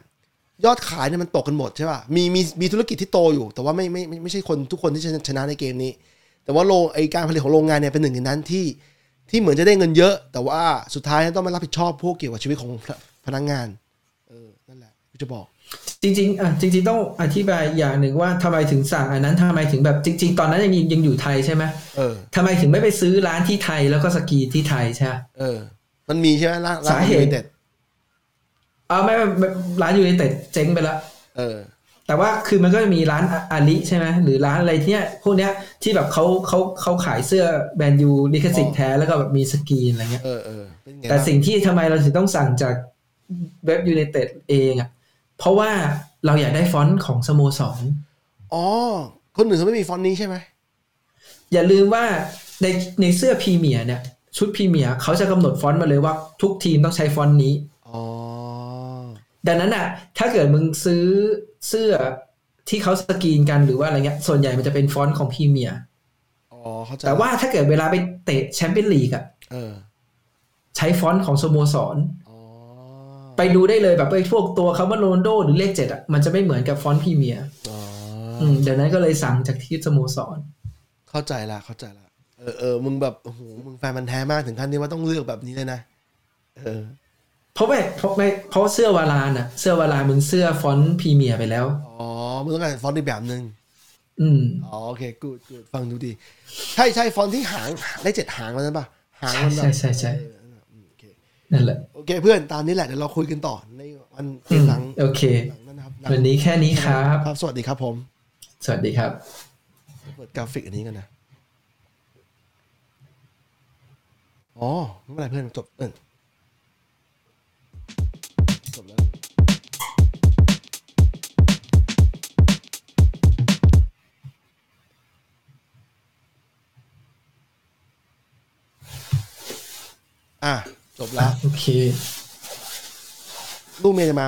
ยอดขายเนี่ยมันตกกันหมดใช่ป่ะ มีมีมีธุรกิจที่โตอยู่ แต่ว่าไม่ไม่ไม่ไม่ใช่คนทุกคนที่จะชนะในเกมนี้ แต่ว่าโรงไอการผลิตของโรงงานเนี่ยเป็นหนึ่งในนั้นที่ที่เหมือนจะได้เงินเยอะ แต่ว่าสุดท้ายต้องมารับผิดชอบพวกเกี่ยวกับชีวิตของพนักงาน เออ นั่นแหละกูจะบอก จริง ๆ อะ จริง ๆ ต้องอธิบายอย่างหนึ่งว่าทำไมถึงสั่งอันนั้นทำไมถึงแบบจริง ๆ ตอนนั้นยังยังอยู่ไทยใช่ไหมเออทำไมถึงไม่ไปซื้อร้านที่ไทยแล้วก็สกรีนที่ไทยใช่ไหมเออ มันมีใช่ไหมร้านร้านสาเหตุ เด็ดเอาไม่ไม่ไม่ร้านยูไนเต็ดเจ๊งไปแล้วเออ แต่ว่าคือมันก็จะมีร้านอาริใช่ไหมหรือร้านอะไรที่เนี้ยพวกเนี้ยที่แบบเขาเขาเขาขายเสื้อแบรนด์ยูลิขสิทธิ์แท้แล้วก็แบบมีสกรีนอะไรเงี้ยเออเออเป็นไงแต่บ้างสิ่งที่ทำไมเราถึงต้องสั่งจากเว็บยูไนเต็ดเองอะเพราะว่าเราอยากได้ฟอนต์ของสโมสรอ๋อ คนอื่นเขาไม่มีฟอนต์นี้ใช่ไหมอย่าลืมว่าในในเสื้อพรีเมียร์เนี่ย ชุดพรีเมียร์เขาจะกำหนดฟอนต์มาเลยว่าทุกทีมต้องใช้ฟอนต์นี้อ๋อ ดังนั้นอะ ถ้าเกิดมึงซื้อเสื้อที่เขาสกรีนกันหรือว่าอะไรเงี้ย ส่วนใหญ่มันจะเป็นฟอนต์ของพรีเมียร์อ๋อเข้าใจแต่ว่าถ้าเกิดเวลาไปเตะแชมเปี้ยนลีกอะเออใช้ฟอนต์ของสโมสรอ๋อไปดูได้เลยแบบไอ้พวกตัวคำว่าโรนัลโดหรือเลขเจ็ดอะมันจะไม่เหมือนกับฟอนต์พรีเมียร์อ๋ออืมดังนั้นก็เลยสั่งจากที่สโมสร เข้าใจละเข้าใจละเออเออมึงแบบโอ้โหมึงแฟนมันธุ์แท้มากถึงขั้นที่ว่าต้องเลือกแบบนี้เลยนะ เออ เพราะไม่เพราะไม่เพราะเสื้อวารานอะ เสื้อวารานมึงเสื้อฟอนต์พรีเมียร์ไปแล้ว อ๋อมึงต้องการฟอนต์อีกแบบหนึ่งอืมอ๋อโอเค good goodดฟังดูดี ใช่ใช่ฟอนต์ที่หางได้เจ็ดหางแล้วนั้นปะหางใช่มันแบบใช่ใช่ใช่เอออืมโอเคนั่นแหละโอเคเพื่อนตามนี้แหละเดี๋ยวเราคุยกันต่อในวันเกมหลังโอเคหลังนั้นนะครับวันนี้แค่นี้ครับครับ สวัสดีครับผม สวัสดีครับเปิดกราฟิกอันนี้กันนะอ๋อไม่เป็นไรเพื่อนจบเออ อะจบแล้วโอเคลูกเมียจะมา